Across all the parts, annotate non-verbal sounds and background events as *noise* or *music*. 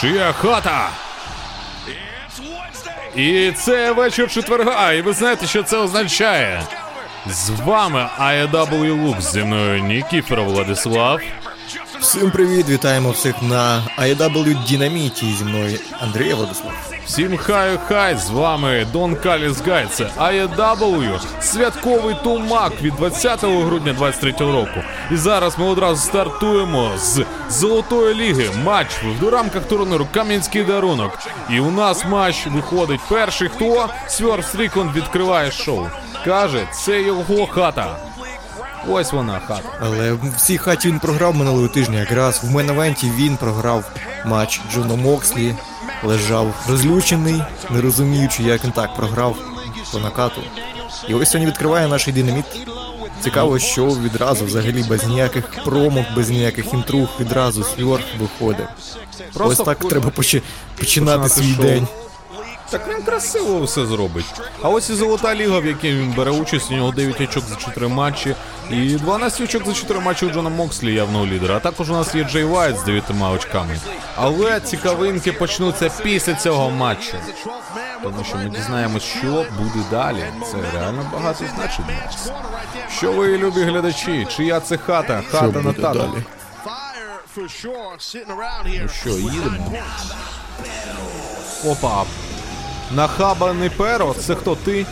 Чия хата? І це вечір четверга, і ви знаєте, що це означає. З вами IW Лук, зі мною Нікіфер Владислав. Всім привіт, вітаємо всіх на AEW Дінаміті зі мною Андрій Владислав. Всім хай хай з вами Дон Каліс Гай. Це AEW, святковий тумак від 20 грудня 23 року. І зараз ми одразу стартуємо з Золотої ліги. Матч в рамках турніру Кам'янський дарунок. І у нас матч виходить перший. Хто Сверф відкриває шоу. Каже, це його хата. Ось вона хата. Але в цій хаті він програв минулого тижня. Якраз в меневенті він програв матч Джона Мокслі, лежав розлючений, не розуміючи, як він так програв по накату. І ось сьогодні відкриває наш динаміт. Цікаво, що відразу, взагалі, без ніяких промок, без ніяких інтруг, відразу Swerve виходить. Просто ось так треба почи- починати починати свій шоу. день. Так він красиво все зробить. А ось і золота ліга, в якій він бере участь. У нього 9 очок за 4 матчі і 12 очок за 4 матчі у Джона Мокслі, явного лідера. А також у нас є Джей Вайт з 9 очками. Але цікавинки почнуться після цього матчу. Тому що ми дізнаємося, що буде далі. Це реально багато значить. Що ви, любі глядачі? Чия це хата? Хата на тата. Ну що, їдемо? Опа. Нахабаний перо, це хто ти?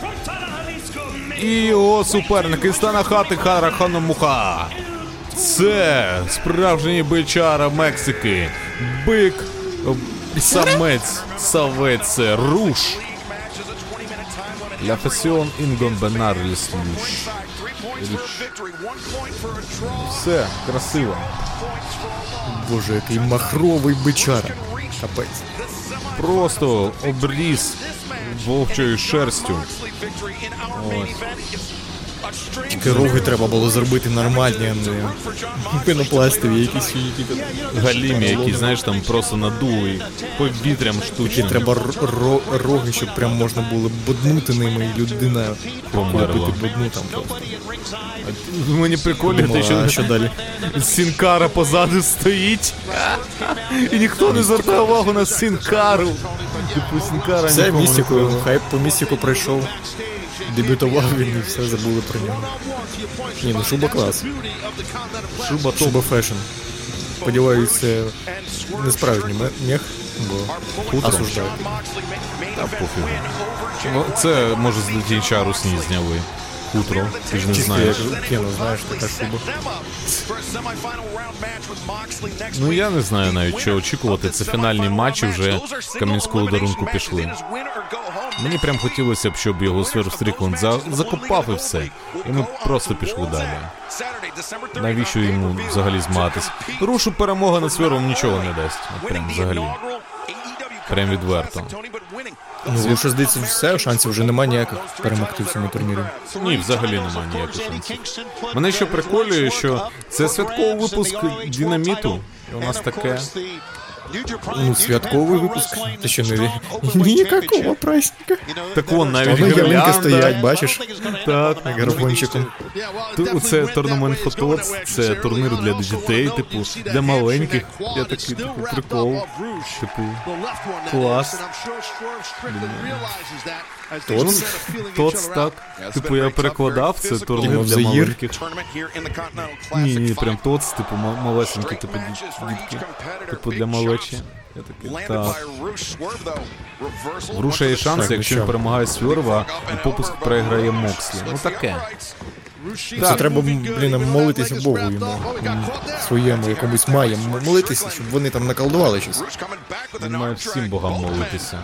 І його суперник із хати Хара Ханомуха. Це справжній бичара Мексики. Бик, самець, савець, руш. La Fashion Ingon Benares Lush. Все, красиво. Боже, який махровий бичара. Капець. Просто обріз вовчою шерстю. Ось. Тільки роги треба було зробити нормальні, а не пенопластові, якісь які Галімі, які, знаєш, там просто надули повітрям Які штучним. треба ро- ро- роги, щоб прям можна було боднути ними, і людина Померла. вибити бодну там просто. Мені прикольно, те, Думала, що, а що далі? Сінкара позаду стоїть. І ніхто не звертає увагу на Сінкару. Типу Сінкара Все нікому не містику, хайп по містику пройшов. Дебютував він і все забули про нього. Ні, ну шуба клас. Шуба топ. Шуба fashion. Сподіваюсь, це не справжній мех, бо осуждаю. Та пофігу. Ну, Це може з дитяча русні зняли. Хутро, ти ж не знаєш. така шуба. Ну я не знаю навіть що очікувати. Це фінальні матчі вже Кам'янського дарунку пішли. Мені прям хотілося б, щоб його Стрікланд за... закопав і все. І ми просто пішли далі. Навіщо йому взагалі змагатись? Рушу перемога над Свервом нічого не дасть. От прям взагалі. Прям відверто. Ну, що здається, все, шансів вже немає ніяких перемогти в цьому турнірі. Ні, взагалі немає ніяких шансів. Мене ще приколює, що це святковий випуск динаміту. І у нас таке. Ну, святковый выпуск. Ты що не Никакого праздника. Так вон навіть гірлянда. стоять, бачиш? Так, на Ту- Це турнамент фотоц, це турнір для дітей, типу, для маленьких. Я такий типу, прикол. Типу, клас. Тоц? Тоц, так. Типу, я перекладав, це турнір для маленьких. Ні, ні, прям тоц, типу, ма- малесенькі, типу, дітки. Типу, для малечі. Я такий, так. В Руша є шанс, якщо він перемагає Сверва, і попуск переграє Мокслі. Ну таке. Це треба, блін, молитися Богу йому. Своєму якомусь має молитися, щоб вони там наколдували щось. Він має всім богам молитися.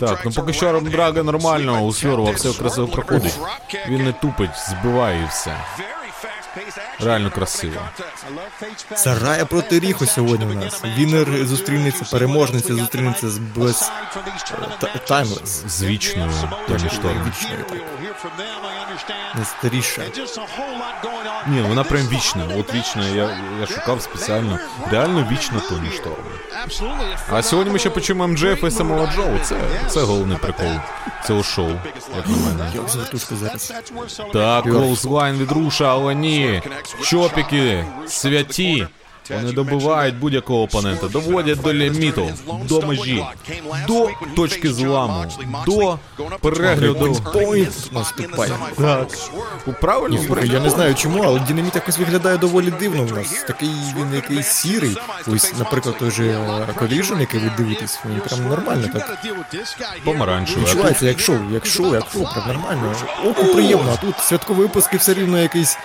Так, ну поки що Драга нормально, у Сверва все красиво проходить. Він не тупить, збиває і все. Реально красиво. Сарая проти Ріхо сьогодні у нас. Winner зустрінеться, переможниця зустрінеться з без... Timeless. З вічною Тоні Так. Найстаріша. Ні, вона прям вічна. От вічна, я, я шукав спеціально. Реально вічна Тоні Шторм. А сьогодні ми ще почуємо MJF і самого Джоу. Це, це головний прикол цього шоу, як на мене. Зараз. Так, Колслайн від Руша, але ні. Чопіки, святі. Вони добивають будь-якого опонента, доводять до ліміту, до межі, до точки зламу, до перегляду. Пойнт наступає. Так. У правильному я не знаю чому, але динаміт якось виглядає доволі дивно в нас. Такий він якийсь сірий. Ось, наприклад, той же Collision, який ви дивитесь, він прям нормально так. Помаранчевий. Відчувається, як шоу, як шоу, як шоу, прям нормально. Оку приємно, а тут святковий випуск і все рівно якийсь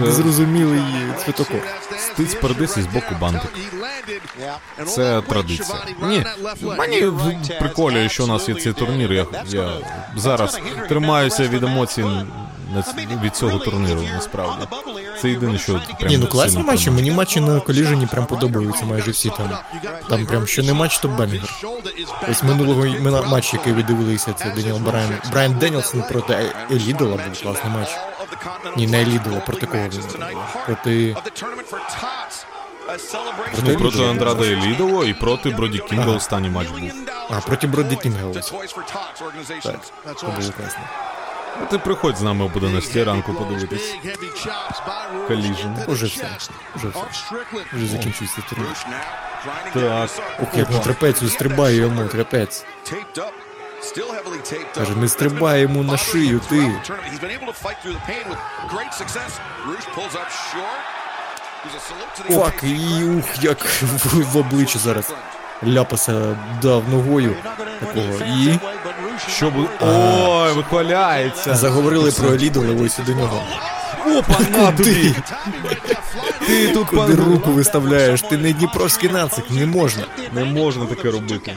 незрозумілий цвітокор. Стиць пердись із боку бантик. Це традиція. Ні, мені приколює, що у нас є цей турнір. Я, я зараз тримаюся від емоцій від цього турніру, насправді. Це єдине, що прям Ні, ну класні матчі, мені матчі на коліжені прям подобаються майже всі там. Там прям що не матч, то banger. Ось минулого мина- матч, який ви дивилися, це Деніел Брайан. Брайан Денілсон проти Е- Елідола був класний матч. Ні, не Елідола, проти кого він? Проти. Ну, проти Андрада Елідоло і проти Броді Кінга останній матч був. А, проти Броді Кінга ось. Так, це було класно. А ти приходь з нами буде на ранку подивитись. Коліжен. Уже все. Уже все. Вже закінчується турнір. Так. На трапецію стрибає йому, трапець. Каже, не стрибай йому на шию, ти. Фак, і ух, як в, в обличчя зараз. Ляпаса дав ногою такого. І Що би. Ой, вихваляється. заговорили про Елідола, ось до нього. Опа, на тобі! Ти, Ти тут куди руку виставляєш, ти не дніпровський нацик, не можна. Не можна таке робити.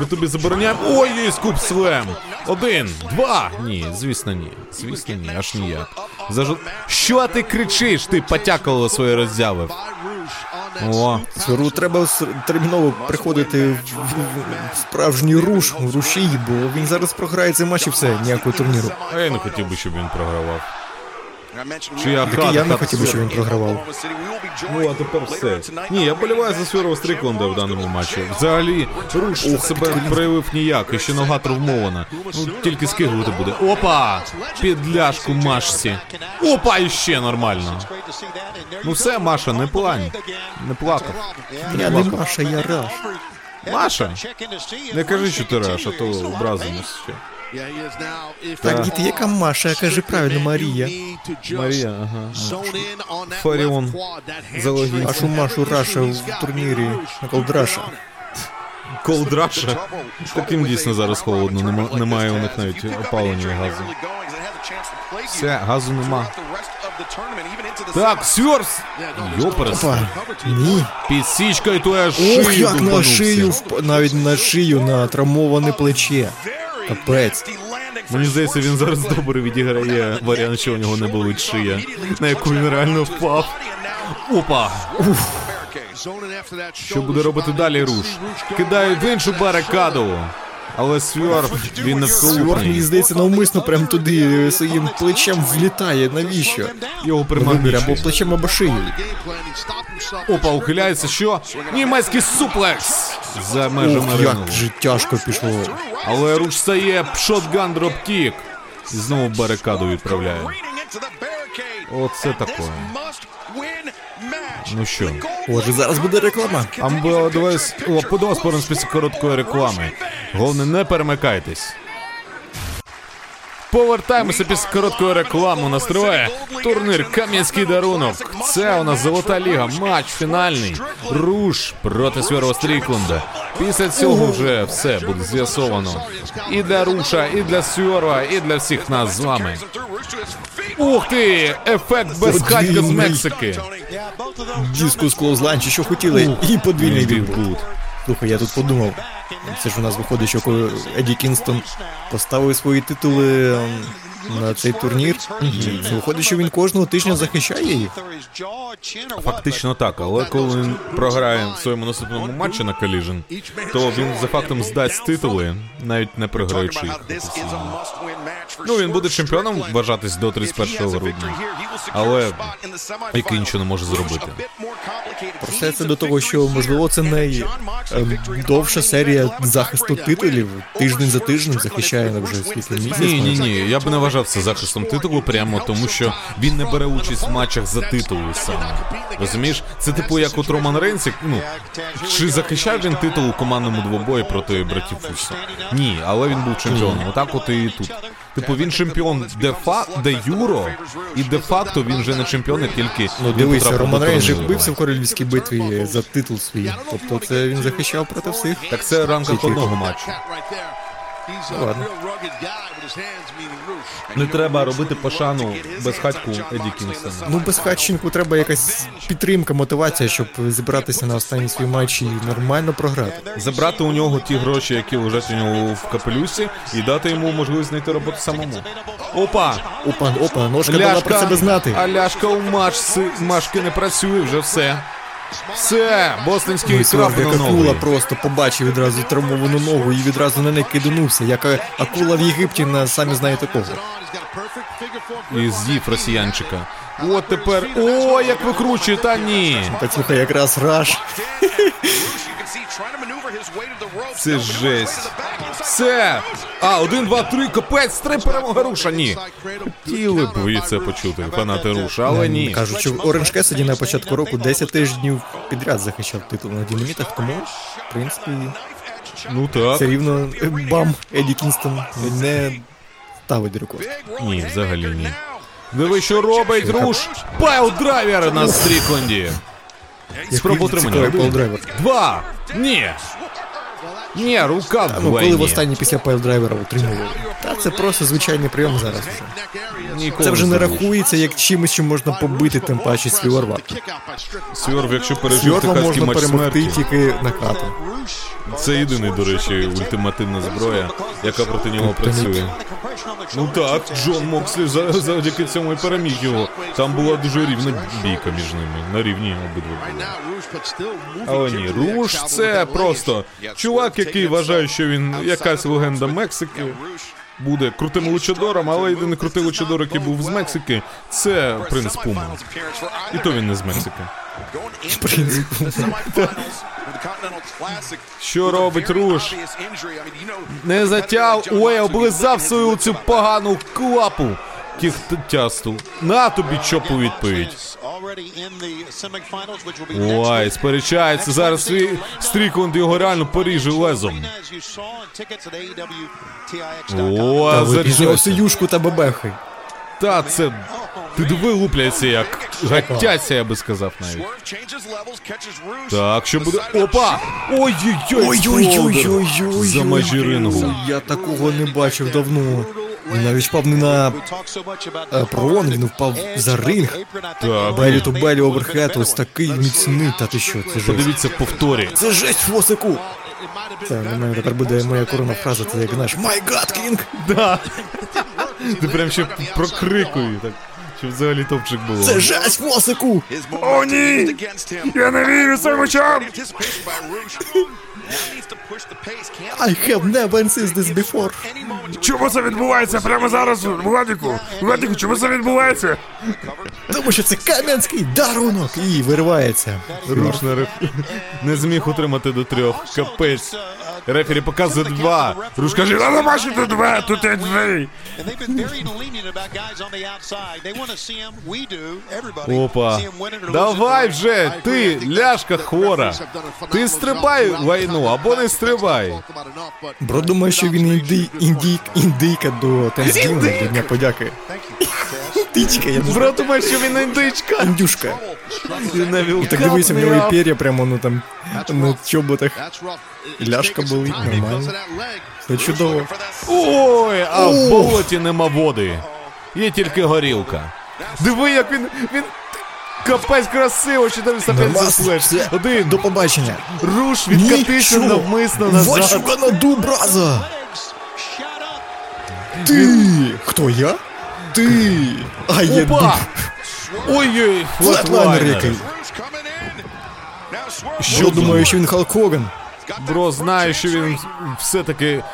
Ми тобі забороняємо. Ой, є скуп свем! Один, два. Ні, звісно, ні. Звісно, ні, аж ніяк. Зажу... Що ти кричиш? Ти потякало своє роззявив. О, Сору треба терміново приходити в, в- в справжній руш, в рушій, бо він зараз програє цей матч і все, ніякого турніру. а я не хотів би, щоб він програвав. Чия Так і хата, я не хотів би, щоб він програвав. Ну, а тепер все. Ні, я боліваю за Свірова Стрікланда в даному матчі. Взагалі, руш себе проявив ніяк, і ще нога травмована. Ну, тільки скигувати буде. Опа! Під ляшку Машці. Опа, і ще нормально. Ну все, Маша, не плань. Не плакав. Я не Маша, я Раш. Маша? Не кажи, що ти раш, а то образимось ще. Так, діти, яка Маша, я кажу правильно, Марія. Марія, ага. Фаріон. Залогінь. Ашу Машу Раша в турнірі на Колдраша. Колдраша. Таким дійсно зараз холодно, нема- немає у них навіть опалення газу. Все, газу нема. Так, сверс! Йоперес. Опа, ні. Підсічка і твоя шию Ох, як на дупанувся. шию, вп- навіть на шию, на травмоване плече. Капець. Мені здається, він зараз добре відіграє варіант, що у нього не болить шия, на яку він реально впав. Опа! Що буде робити далі руш? Кидають в іншу барикаду. Але Сверф, він не Сьорк, мені здається, навмисно прям туди своїм плечем влітає. Навіщо? Його Вибір або плечем, або шиєю. Опа, ухиляється, що? Німецький суплекс! За межами Ох, як же тяжко пішло. Але Руш стає shotgun dropkick. І знову барикаду відправляє. Оце таке. Ну що? Отже, зараз буде реклама. Амбо, давай с- о, подавай спорим після короткої реклами. Головне, не перемикайтесь. Повертаємося після короткої реклами. У нас триває турнір Кам'янський дарунок. Це у нас золота ліга, матч фінальний. Руш проти Сверова Стрікленда. Після цього вже все буде з'ясовано. І для Руша, і для Сверва, і для всіх нас з вами. Ух ти! Ефект безхатька з. Мексики. Дискус Клоузлайн, чи що хотіли, і подвійний Він тут. Слухай, я тут подумав. Це ж у нас виходить, що коли Еді Кінстон поставив свої титули ем, на цей турнір. Це виходить, що він кожного тижня захищає їх. Фактично так, але коли він програє в своєму наступному матчі на Collision, то він за фактом здасть титули, навіть не програючи їх. Ну, він буде чемпіоном вважатись до 31 грудня. Але який нічого не може зробити. Все це до того, що можливо це найдовша серія після захисту титулів тиждень за тижнем захищає на вже скільки місяців. Ні, ні, ні. Я б не вважав це захистом титулу прямо тому, що він не бере участь в матчах за титулу саме. Розумієш? Це типу як от Роман Рейнс, ну чи захищав він титул у командному двобої проти братів Усо? Ні, але він був чемпіоном. Отак от і тут. Типу він чемпіон де фа де юре, і де факто він вже не чемпіон, як тільки Ну дивися, Роман Рейнс же вбився в королівській битві за титул свій. Тобто це він захищав проти всіх. Так це Тільки- одного матчу. Ладно. Не треба робити пошану безхатьку Еді Кінгсона. Ну, без Хатченку треба якась підтримка, мотивація, щоб зібратися на останній свій матч і нормально програти. Забрати у нього ті гроші, які лежать у нього в капелюсі, і дати йому можливість знайти роботу самому. Опа! Опа, опа, ножка дала про себе знати. а ляшка у машці, машки не працює, вже все. Все, бостонський Ой, як акула просто побачив відразу травмовану ногу і відразу на неї киднувся, як акула в Єгипті на самі знаєте кого. І з'їв росіянчика. От тепер. О, як викручує, та ні. Та слухай, якраз раш. Це жесть. Все. А, один, два, три, капець, три перемоги руша. Ні. Хотіли б ви це почути, фанати руша, але ні. Кажуть, що Оранж Кесіді на початку року 10 тижнів підряд захищав титул на динамітах, тому, в принципі, Ну так. все рівно е, бам Еді Кінгстон не ставить рекорд. Ні, взагалі ні. Диви, що робить руш. Piledriver на Стрікленді. Спробу спробую отримання. Два. Ні. Ні, рука в Ну, коли Дуені. востаннє після пайл-драйвера отримували. Та це просто звичайний прийом зараз вже. Ніколи Це вже не рахується як чимось, що можна побити, тим паче Свіорва. Сьорв, якщо пережив Свіорва техаський можна матч перемогти смерті. тільки накатом. Це єдиний, до речі, ультимативна зброя, яка проти нього працює. Ну так, Джон Мокслі за- завдяки цьому і переміг його. Там була дуже рівна бійка між ними. На рівні обидва були. Але ні, Руш це просто чувак, який вважає, що він якась легенда Мексики. Буде крутим лучадором, але єдиний крутий лучадор, який був з Мексики, це принц Пума. І то він не з Мексики. Принц Що робить Руш? Не затяв, ой, облизав свою цю погану клапу кіхтясту. На тобі чопу відповідь. Ой, сперечається зараз свій Стрікланд його реально поріже лезом. О, заржався. союшку та бебехи. Та це. Ти диви лупляться як гаттяться, я би сказав навіть. Так, що буде. Опа! Ой-ой-ой! Ой-ой-ой-ой-ой. За межі рингу. Я такого не бачив давно. Навіть впав не на apron, він впав за ринг. Belly to belly overhead, ось такий міцний, та ти що, це жесть. Подивіться в повторі. Це жесть фосику! Це на мене тепер буде моя коронна фраза, це як знаєш, My God King! Да. Ти прям ще прокрикує так. Щоб взагалі топчик було. Це жесть фосику! О, ні! Я не вірю цим очам! I have never seen this before. Чому це відбувається прямо зараз, Владіку? Владіку, чому це відбувається? Тому що це кам'янський дарунок і виривається. Руш реф- не зміг утримати до трьох. Капець. Рефері показує два. Руш каже, бачу тут два, тут є дві. Опа. Давай вже, ти, ляшка хвора. Ти стрибай лайну або не стрибай. Bro думає, що він інди, індійк, індийка до Тенсгівна, до Дня подяки. *laughs* Індичка, я знаю. Bro думає, що він індичка. Індюшка. І так дивися, в нього і пер'я прямо, ну там, на чоботах. Ляшка болить, нормально. Це чудово. Ой, а в болоті нема води. Є тільки горілка. Диви, як він. він. Капець красиво, 405 Нормас, заслеш. Один. До побачення. Руш відкатився Нічого. навмисно назад. you gonna do, браза? Ти! Хто я? Ти! А я Опа! Ой-ой, Флетлайнер який. Що думаю, що він Халк Хоган? Бро знає, що він все-таки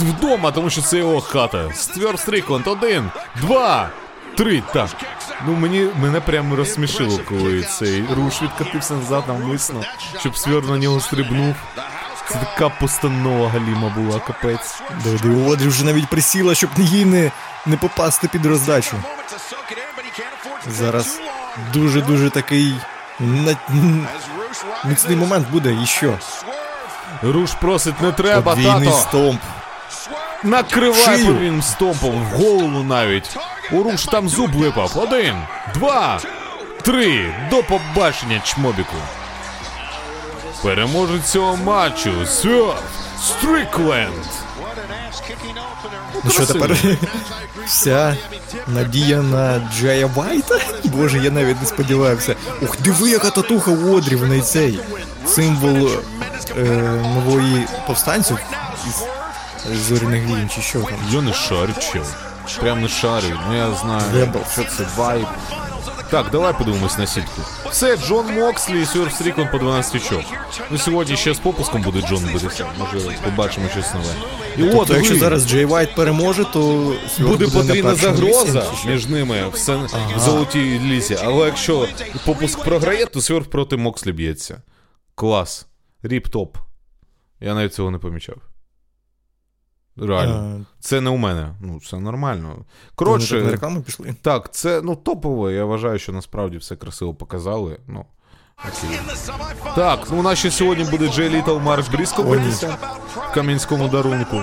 вдома, тому що це його хата. Стверд Стрікланд, один, два, три. Так. Ну мені мене прямо розсмішило, коли цей руш відкатився назад навмисно, щоб Стверд на нього стрибнув. Це така постанова Галіма була, капець. Де Одрі вже навіть присіла, щоб їй не, не попасти під роздачу. Зараз дуже-дуже такий міцний момент буде, і що? Руш просить, не треба, Подвійний тато. стомп. Накривай Шию. подвійним стомпом в голову навіть. У Руш там зуб випав. Один, два, три. До побачення, чмобіку. Переможець цього матчу. Сьорф Стрікленд. Ну що тепер? Вся надія на Джея Вайта? Боже, я навіть не сподівався. Ух, диви, яка татуха у Одрі, в неї цей символ е, нової повстанців зоряних війн, чи що там. Я не шарю, чел. Прям не шарю. Ну я знаю, Rebels. що це вайб. Так, давай подивимось на сітку. Все, Джон Мокслі і Свірв Стрікленд по 12 очок. Ну сьогодні ще з попуском буде Джон битися. Може, побачимо щось нове. І от, Тобто, якщо ви, зараз Джей Вайт переможе, то Свірв буде на потрібна першому загроза місці, чи що? між ними в сен... в золотій лізі. Але якщо попуск програє, то Сьорф проти Мокслі б'ється. Клас. Ріп топ. Я навіть цього не помічав. Реально. Це не у мене. Ну, це нормально. Коротше, так на рекламу пішли. так, це ну топово. Я вважаю, що насправді все красиво показали. Ну. Так, ну у нас ще сьогодні буде Джей Літл Марк Бріско в кам'янському дарунку.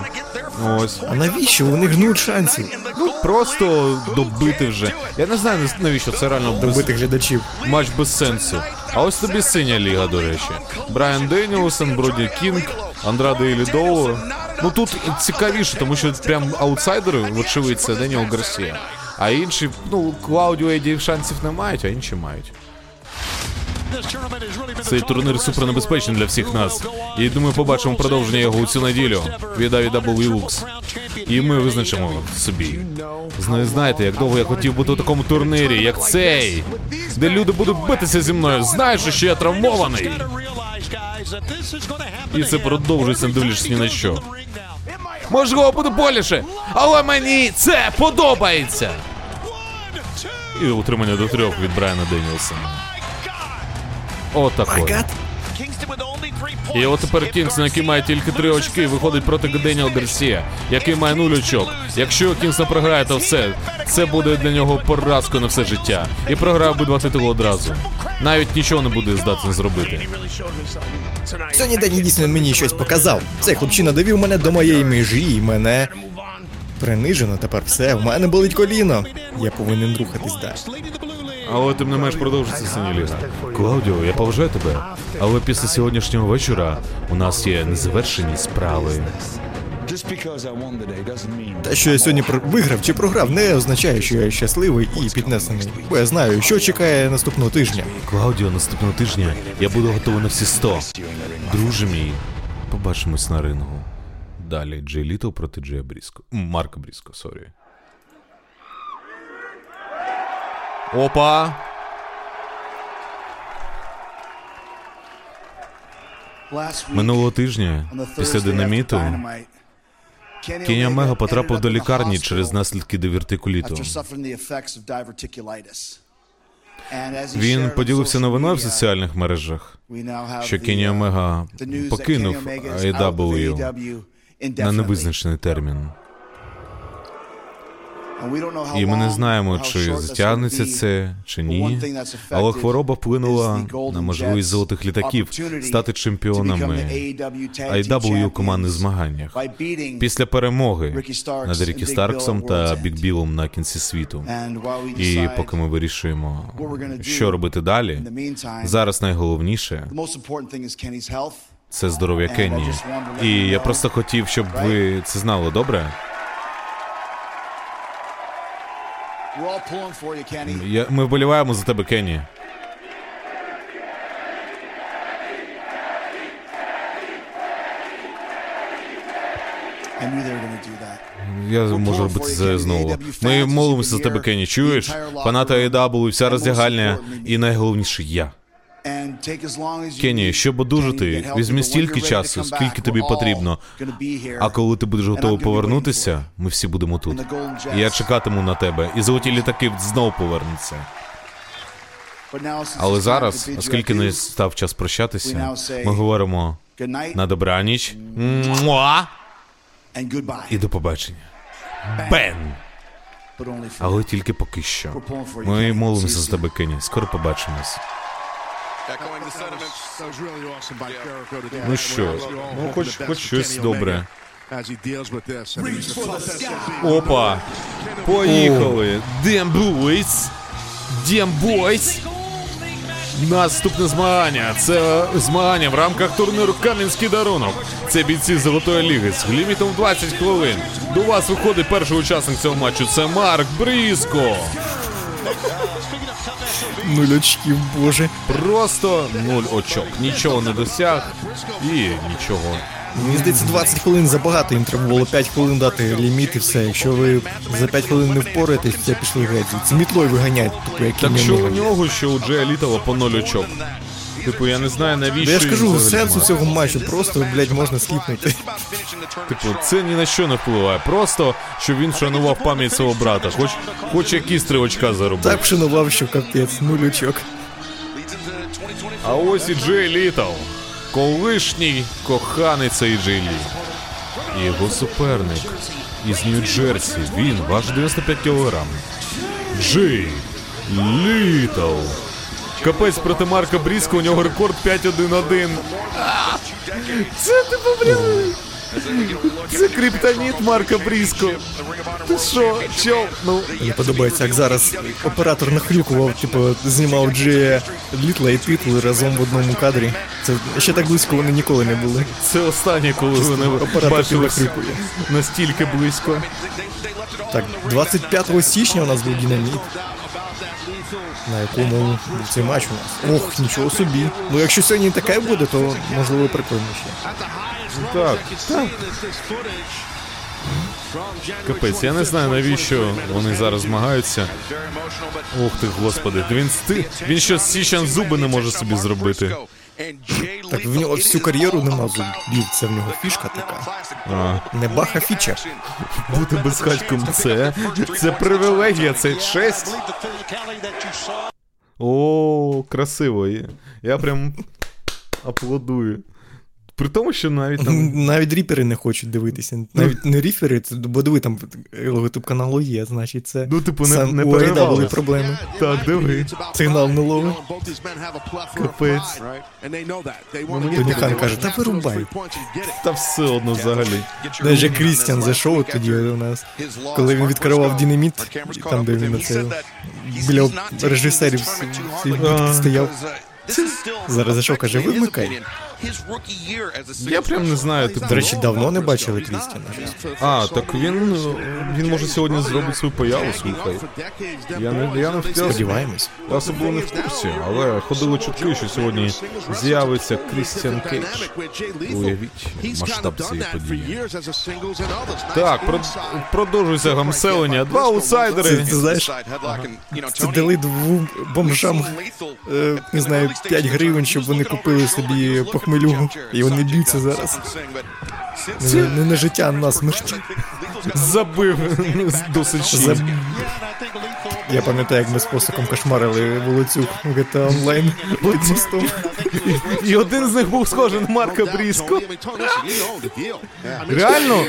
Ось. А навіщо? У них нуль шансів Ну просто добити вже. Я не знаю навіщо це реально без... добити глядачів. матч без сенсу. А ось тобі синя ліга, до речі. Брайан Денілсон, Броді Кінг, Андраде Ілідоу. Ну тут цікавіше, тому що прям аутсайдери, вочевидь, це Деніел Гарсія. А інші, ну, Клаудіо Еді шансів не мають, а інші мають. Цей турнір супернебезпечний для всіх нас. І думаю, побачимо продовження його у цю неділю від AEW Lux. І ми визначимо собі. Зна- Знаєте, як довго я хотів бути у такому турнірі, як цей, де люди будуть битися зі мною, знаючи, що я травмований. І це продовжується, не дивлячись ні на що. Можливо, буде боліше, але мені це подобається. І утримання до трьох від Брайана Денілсона. Отакой. Агат? І от тепер Кінгсон, який має тільки три очки, виходить проти Деніел Гарсія, який має нуль очок. Якщо Кінгсон програє, то все. Це буде для нього поразкою на все життя. І програє обидва титули одразу. Навіть нічого не буде здатний зробити. Сьогодні Дені дійсно мені щось показав. Цей хлопчина довів мене до моєї межі і мене принижено. Тепер все. В мене болить коліно. Я повинен рухатись далі. Але тим не менш продовжиться синя ліга. Клаудіо, я поважаю тебе. Але після сьогоднішнього вечора у нас є незавершені справи. Те, що я сьогодні виграв чи програв, не означає, що я щасливий і піднесений. Бо я знаю, що чекає наступного тижня. Клаудіо, наступного тижня я буду готовий на всі 100. Друже мій, побачимось на рингу. Далі Джей Літал проти Джея Бріско. М, Марка Бріско, sorry. Опа! Минулого тижня, після динаміту, Кені Омега потрапив до лікарні через наслідки дивертикуліту. Він поділився новиною в соціальних мережах, що Кені Омега покинув AEW на невизначений термін. І ми не знаємо, чи затягнеться це чи ні. Але хвороба вплинула на можливість золотих літаків стати чемпіонами AEW у командних змаганнях після перемоги над Рікі Старксом та Бік Білом на кінці світу. І поки ми вирішуємо, що робити далі, зараз найголовніше це здоров'я Кенні. І я просто хотів, щоб ви це знали, добре? Я, ми вболіваємо за тебе, Кенні. Я можу робити це знову. Ми молимося за тебе, Кенні. Чуєш? Фанати AEW, вся роздягальня, і найголовніше я. Кенні, щоб одужати, візьми стільки часу, скільки тобі потрібно. А коли ти будеш готовий повернутися, ми всі будемо тут. І Я чекатиму на тебе, і золоті літаки знову повернуться. Але зараз, оскільки не став час прощатися, ми говоримо На добраніч. Муа! І до побачення. Бен! Але тільки поки що. Ми молимося за тебе, Кені. Скоро побачимось. Ну що, ну хоч, хоч щось добре. Опа! Поїхали! Boys! Damn boys! Наступне змагання. Це змагання в рамках турніру Кам'янський дарунок. Це бійці Золотої ліги з лімітом 20 хвилин. До вас виходить перший учасник цього матчу. Це Марк Бріско. Нуль очків, боже. Просто нуль очок. Нічого не досяг і нічого. Мені здається, 20 хвилин забагато, їм треба було 5 хвилин дати ліміт і все. Якщо ви за 5 хвилин не впораєтесь, це пішли геть. Це мітлою виганять, тупо як Так що у нього, що у Джея Літова по нуль очок. Типу, я не знаю навіщо. Я ж кажу, сенсу цього матчу просто, блядь, можна скіпнути. Типу, це ні на що не впливає. Просто щоб він вшанував пам'ять свого брата, хоч хоч якісь три очка заробив. Так вшанував, що капець, нуль очок. А ось і Джей Літл. Колишній коханець цей Джей. І його суперник із Нью-Джерсі. Він важить 95 кг. Джей Літл. Капець проти Марка Бріско, у нього рекорд 5-1-1. Це типу, блін. Це криптоніт Марка Бріско. Ти що, чел? Ну, Мені подобається, як зараз оператор нахрюкував, типу, знімав Джея Літла і титул разом в одному кадрі. Це ще так близько вони ніколи не були. це останнє, коли вони Оператор нахрюкує. настільки близько. Так, 25 січня у нас був динаміт. На якому цей матч у нас. Ох, нічого собі. Ну якщо сьогодні таке буде, то можливо прикольніше. Так, так. Капець, я не знаю навіщо вони зараз змагаються. Ох ти, господи, він сти... він що січан зуби не може собі зробити. Так в нього всю кар'єру нема зубів, це в нього фішка така. А, Не баха фіча. *laughs* бути безхатьком це. Це привілегія, це честь. О, красиво. Я прям аплодую. При тому, що навіть там. *laughs* Навіть ріпери не хочуть дивитися. Навіть не ріпери, це, бо диви, там логотип каналу є, значить це. Ну, типу, не, не були проблеми. Так, диви. Сигнал не ловить. Капець. Тоді каже, та вирубай. Та все одно взагалі. Навіть як Крістіан зайшов тоді у нас, коли він відкривав динаміт, там де він на це біля режисерів стояв. Зараз зайшов, каже, вимикай. Я прям не знаю, типу. До речі, давно не бачили Крістіана. А, так він. е, Він може сьогодні зробить свою появу, слухай. Я не я не в Сподіваємось. Я особливо не в курсі, але ходили чутки, що сьогодні з'явиться Крістіан Кейдж. Уявіть масштаб цієї події. Так, про, продовжується гамселення. Два Це, аутсайдери. ти знаєш, це дали двом бомжам, е, не знаю, 5 гривень, щоб вони купили собі похмелюгу, і вони б'ються зараз. Не, не на життя, а на смерть. Забив досить За... щільно. Я пам'ятаю, як ми з постиком кошмарили вулицю в GTA Online під мостом. І один з них був схожий на Марка Бріско. Реально?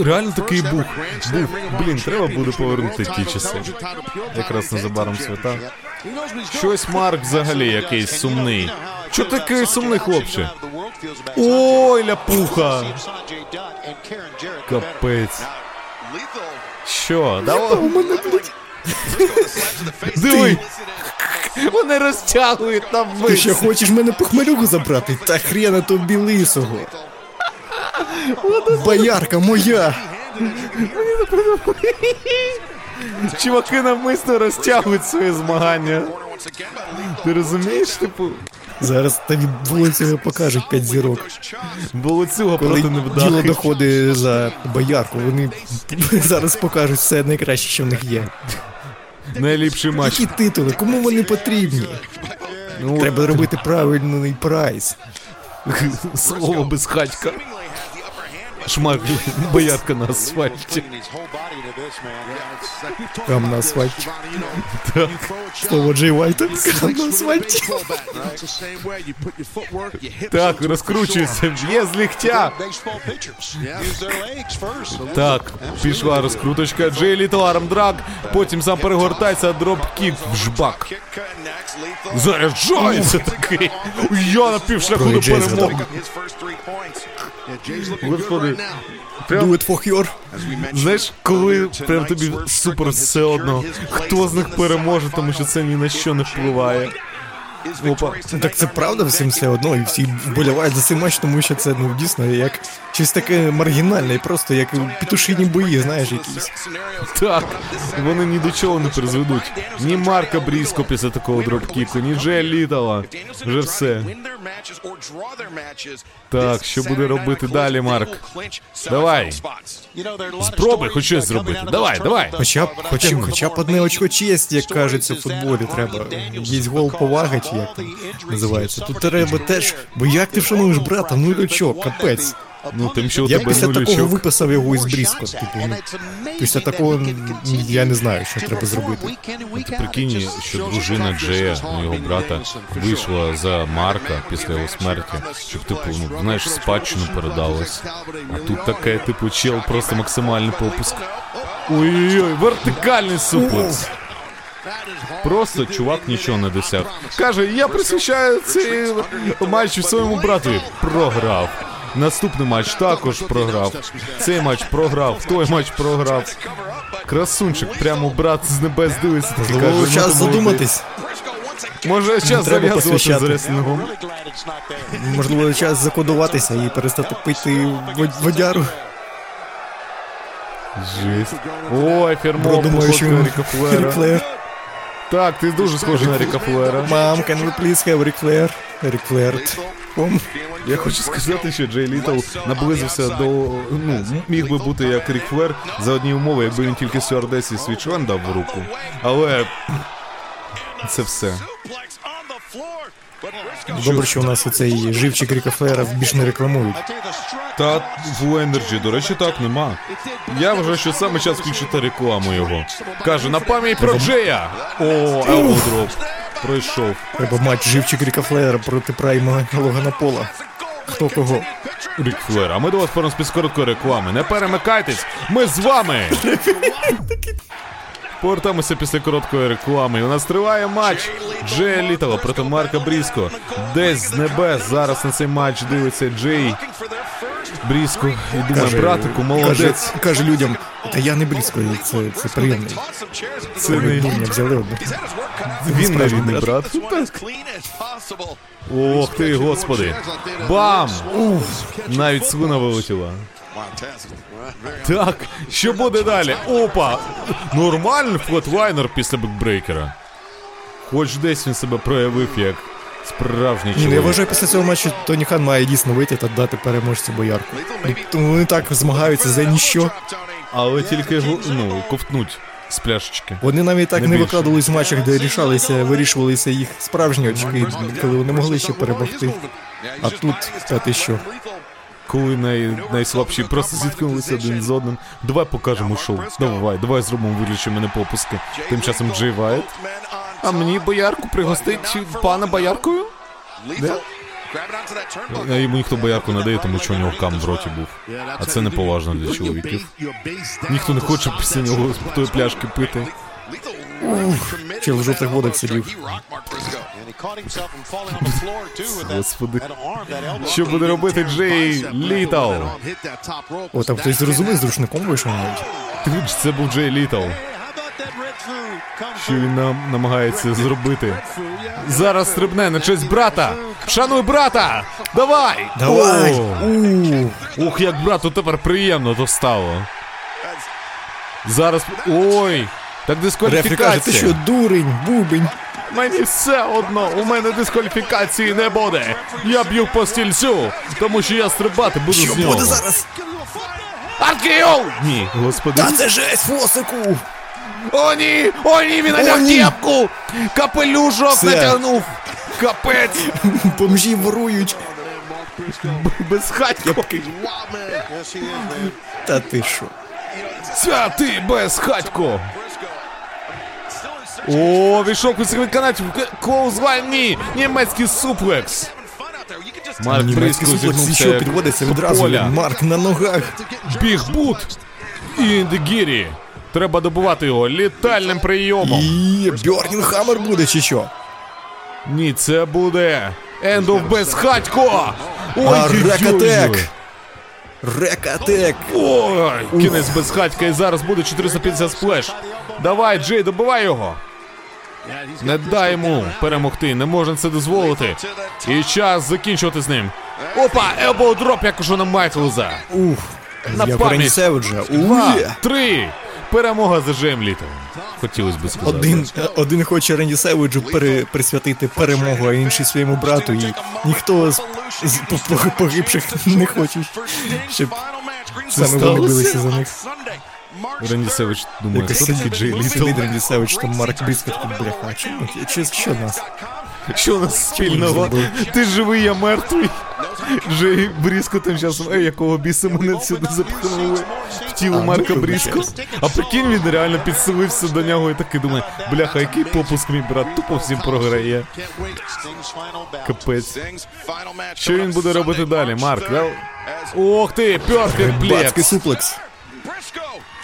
Реально такий був. Був. Блін, треба буде повернути ті часи. Якраз незабаром свята. Щось Марк взагалі якийсь сумний. Чо такий сумний хлопче? Ой, ляпуха! Капець. Що? Давай. Диви! Вони розтягують там Ти вис. що хочеш мене похмелюгу забрати? Та хрена тобі лисого. Боярка моя! Чуваки навмисно розтягують свої змагання. Ти розумієш, типу? Зараз тобі вулицю покажуть 5 зірок. Болоцюга Коли проти діло доходить за боярку, вони *laughs* зараз покажуть все найкраще, що в них є. Найліпший матч. Які титули? Кому вони потрібні? Ну, Треба робити правильний прайс. *laughs* слово безхатька. Шмак боярка на асфальті. Прямо на асфальті. Слово Джей. Прямо на асфальті. Так, розкручується, б'є з ліктя. Так, пішла розкруточка. Джей Літал arm drag, потім сам перегортається, drop-kick в жбак. Заряджається такий. Я на півшляху до перемоги. Господи. Прям, Do it for your. знаєш, коли прям тобі супер все одно, хто з них переможе, тому що це ні на що не впливає. Опа. Так це правда всім все одно, і всі вболівають за цей матч, тому що це ну дійсно як щось таке маргінальне, просто як петушині бої, знаєш, якісь. Так, вони ні до чого не призведуть. Ні Марка Бріско після такого дропкіку, ні Джея Літала. Вже все. Так, що буде робити далі, Марк? Давай. Спробуй хоч щось зробити. Давай, давай. Хоча б, хоча, хоча б одне очко честі, як кажеться в футболі, треба. Є гол поваги, чи як там називається. Тут треба теж. Бо як ти вшануєш брата, ну очок, капець. Ну, тим, що у Я тебе після такого нулючок. виписав його із Бріско. Типу, ну, після такого м, я не знаю, що треба зробити. Прикинь, що дружина Джея, ну, його брата, вийшла за Марка після його смерті, щоб, типу, ну, знаєш, спадщину передалось. А тут таке, типу, чел просто максимальний попуск. Ой-ой-ой, вертикальний суплекс. Просто чувак нічого не досяг. Каже, я присвящаю цей матч своєму брату. Програв. Наступний матч також програв. Цей матч програв, той матч програв. Красунчик, прямо брат з небес дивиться. такий, каже, Можливо, «Ну, час задуматись. Може, час зав'язувати з реслінгом. Можливо, час закодуватися і перестати пити водяру. Жесть. Ой, Бро, фірмо, думаю, що походка Ріка Флера. Так, ти дуже схожий на Ріка Флера. Мам, can we please have Ric Flair? Ric Flair. Я хочу сказати, що Джей Літл наблизився до. Ну, міг би бути як Рік Флер за одні умови, якби він тільки стюардесі свій член дав в руку. Але. Це все. Добре, що у нас оцей живчик Ріка Флера більш не рекламують. Та в Energy, до речі, так нема. Я вважаю, що саме час включити рекламу його. Каже, на пам'ять про Джея! О, елбодроп. Пройшов. Треба матч живчик Ріка Флера проти прайма Логана Пола. Хто кого? Рік Флер, а ми до вас повернемось з короткої реклами. Не перемикайтесь, ми з вами! Повертаємося після короткої реклами. І у нас триває матч Джея Літала проти Марка Бріско. Десь з небес зараз на цей матч дивиться Джей Бріско. І думає, братику, молодець. Каже, каже людям, та я не і це, це приємний. Це не Дурня взяли одну. він не рідний брат. Ох ти, господи. Бам! Уф! Навіть свина вилетіла. Так, що буде далі? Опа! Нормальний flatliner після backbreaker 'а. Хоч десь він себе проявив як справжній Ні, ну я чоловік. вважаю, після цього матчу Тоні Хан має дійсно вийти та дати переможцю боярку. Ну, Тому вони так змагаються за ніщо. Але тільки ну, ковтнуть з пляшечки. Вони навіть так Не не викладались в матчах, де рішалися, вирішувалися їх справжні очки, коли вони могли ще перемогти. А тут, та ти що? Коли най, найслабші просто зіткнулися один з одним. Давай покажемо шоу. Давай, давай зробимо виключи мене попуски. Тим часом Джей Вайт. А мені боярку пригостить пана бояркою? А Йому ніхто боярку не дає, тому що у нього cum в роті був. А це неповажно для чоловіків. Ніхто не хоче після нього з тої пляшки пити. Чел в жовтих водах сидів. Господи. Що буде робити Джей Літал? О, там хтось зрозумів з рушником вийшов навіть. Ти ж це був Джей Літл. Що він нам намагається зробити? Зараз стрибне на честь брата! Шануй брата! Давай! Давай! Ух, як брату тепер приємно то стало. Зараз. Ой! Так Рефрі каже, ти що, дискваліфікація. дурень, бубень. Мені все одно, у мене дискваліфікації не буде. Я б'ю по стільцю, тому що я стрибати буду Що з нього. буде зараз? Аркеол! Ні, господи. Та це жесть, Фосику! О, ні! О, ні, він надяг ні! кепку! Капелюшок Все. натягнув! Капець! *laughs* Бомжі ворують. Безхатько. Та ти що? Святий безхатько. О, війшов кусик канатів. Клоуз. Німецький суплекс. Марк Німецький суплекс що підводиться відразу. Марк на ногах. Біг бут. Індегірі. Треба добувати його літальним прийомом. І Бьорнін Хаммер буде чи що? Ні, це буде Ендов безхатько. Ой, Рекатек! Рекатек! Ой, кінець безхатька і зараз буде 450 сплеш. Давай, Джей, добивай його. Не дай йому перемогти, не можна це дозволити. І час закінчувати з ним. Опа, elbow drop, як у Шона Майклза. Ух, На як пам'ять. Два, три. Перемога за Джеєм Літалом. Хотілося б сказати. Один, один хоче Ренді Севеджу пере, присвятити перемогу, а інший своєму брату. І ніхто з, з по- по- погибших не хоче, щоб саме вони билися за них. Думає, Якось хто такий сидить, Джей Літо? сидить Ренді там Марк такий, бляха, а чому? Чи, що нас? Що у нас спільного? Ти живий, я мертвий. Джей Бріско тим часом, ей, якого біса мене сюди запхнули в тіло Марка ну, Бріско. А прикинь, він реально підселився до нього і такий думає, бляха, який попуск мій брат, тупо всім програє. Капець. Що він буде робити далі, Марк? Да? Ох ти, перфект Бацький суплекс.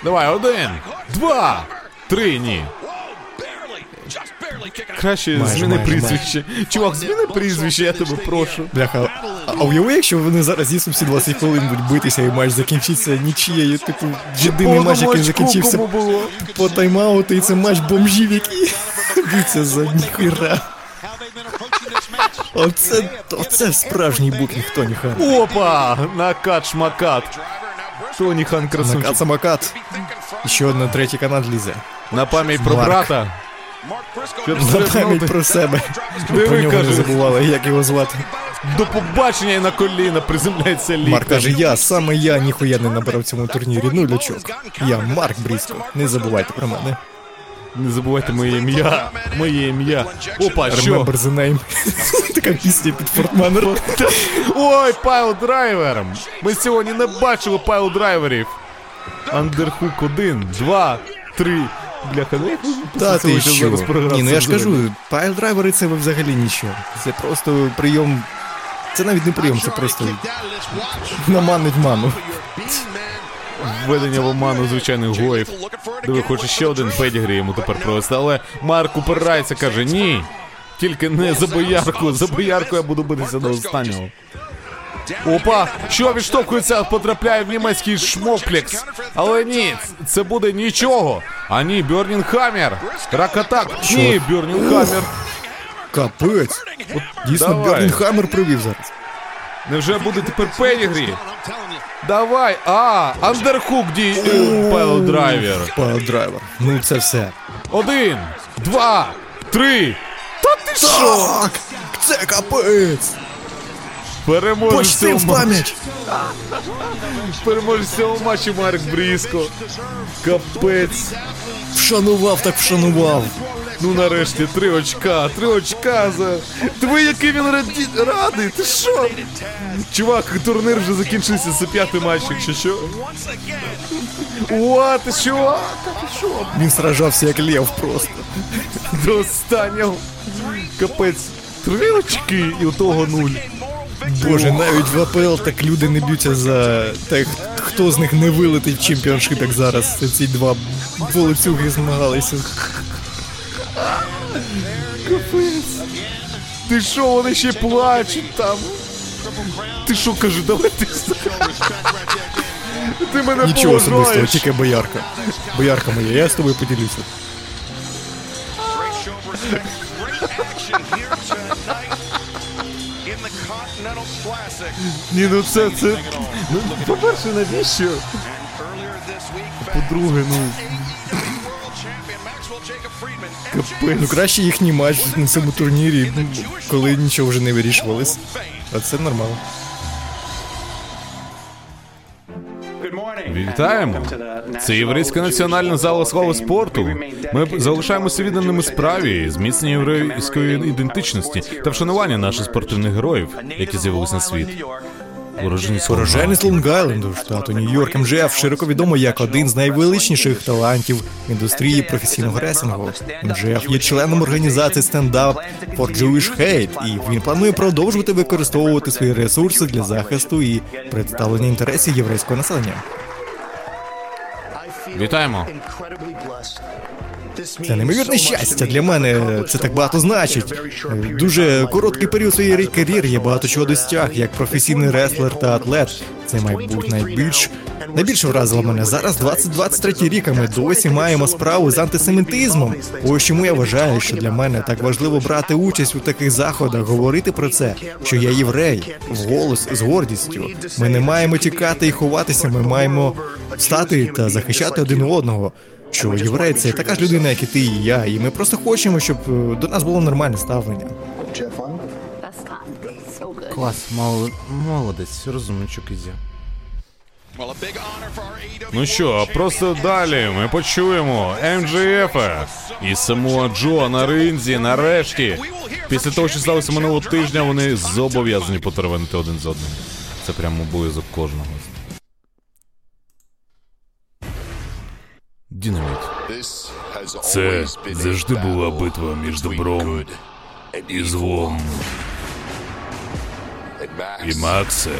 Давай, один, два, три, ні. Краще Майже, зміни майже, прізвище. Чувак, зміни прізвище, я тебе прошу. Бляха, а, а уяви, якщо вони зараз з'їсом всі 20 хвилин будуть битися і матч закінчиться нічією, типу, єдиний матч, який закінчився було. по тайм-ауту, і це матч бомжів, які *laughs* б'ються за ніхуя. Оце, оце справжній booking Тоні Хан. Опа! Накат шмакат. Тоні Хан красунчик. Самокат. І ще одна третій канат лізе. На пам'ять про Марк. брата. На пам'ять про себе. Диви, Про нього не каже. забували, як його звати. До побачення і на коліна приземляється лікар. Марк каже, я, саме я ніхуя не набрав в цьому турнірі. нулячок. Я Марк Бріско. Не забувайте про мене. Не забувайте моє ім'я. Моє ім'я. Опа, що? Remember the name. *laughs* Така пісня під Fort Minor. *laughs* Ой, piledriver! Ми сьогодні не бачили piledriver ів. Underhook один, два, три. Бляха, ну як ви Та ти що що? зараз програв Ні, ну я ж кажу, piledriver и це взагалі нічого. Це просто прийом. Це навіть не прийом, це просто наманить ману. Введення в оману звичайних гоїв. Диви, хоче ще один педігрі йому тепер провести, але Марк упирається, каже, ні. Тільки не за боярку, за боярку я буду битися до останнього. Опа, що відштовхується, потрапляє в німецький шмоплекс. Але ні, це буде нічого. А ні, Бьорнін Хаммер. Ракатак. Ні, Бьорнін Хаммер. Капець. От дійсно Давай. Burning Hammer провів зараз. Невже буде тепер Pedigree? Давай, а, underhook ді Piledriver. Piledriver. Ну це все. Один, два, три. Та ти що? Так! Це капець! Переможець Почти цього в пам'ять! Переможець цього матчу Марк Бріско. Капець. Вшанував так вшанував. Ну нарешті три очка, три очка за. Диви, який він раді... радий, ти що? Чувак, турнір вже закінчився, це п'ятий матч, якщо що. О, ти що? Він сражався як лев просто. До останнього. Капець. Три очки і у того нуль. Боже, навіть в АПЛ так люди не б'ються за те, хто з них не вилетить в чемпіоншип, як зараз. Ці два волоцюги змагалися. Ти що, вони ще плачуть там? Ти що, кажу, давай ти *laughs* Ти мене Нічого особистого, тільки боярка. Боярка моя, я з тобою поділюся. Ні, ну це, це... Ну, по-перше, навіщо? По-друге, ну... Капець. Ну краще їхній матч на цьому турнірі, ну, коли нічого вже не вирішувалось. А це нормально. Вітаємо! Це єврейська національна зала слави спорту. Ми залишаємося відданими справі, зміцнення єврейської ідентичності та вшанування наших спортивних героїв, які з'явились на світ. Уроженець Уроженець Лонг-Айленду, штату Нью-Йорк МЖФ, широко відомо як один з найвеличніших талантів в індустрії професійного ресингу. МЖФ є членом організації стендап for Jewish Hate, і він планує продовжувати використовувати свої ресурси для захисту і представлення інтересів єврейського населення. Вітаємо! Це неймовірне щастя для мене. Це так багато значить. Дуже короткий період своєї кар'єри я багато чого досяг, як професійний реслер та атлет. Це, мабуть, найбільш найбільше вразило мене. Зараз 2023 рік, а ми досі маємо справу з антисемітизмом. Ось чому я вважаю, що для мене так важливо брати участь у таких заходах, говорити про це, що я єврей, вголос з гордістю. Ми не маємо тікати і ховатися. Ми маємо встати та захищати один одного. Що єврей це така ж людина, як і ти і я, і ми просто хочемо, щоб е, до нас було нормальне ставлення. Клас, мол... молодець, розумничок ізя. Ну що, просто далі ми почуємо МJF і Самуа Джо на ринзі нарешті. Після того, що сталося минулого тижня, вони зобов'язані потервенити один з одним. Це прямо обов'язок кожного. Дінаміт. Це завжди була битва між добром і злом. І Максе,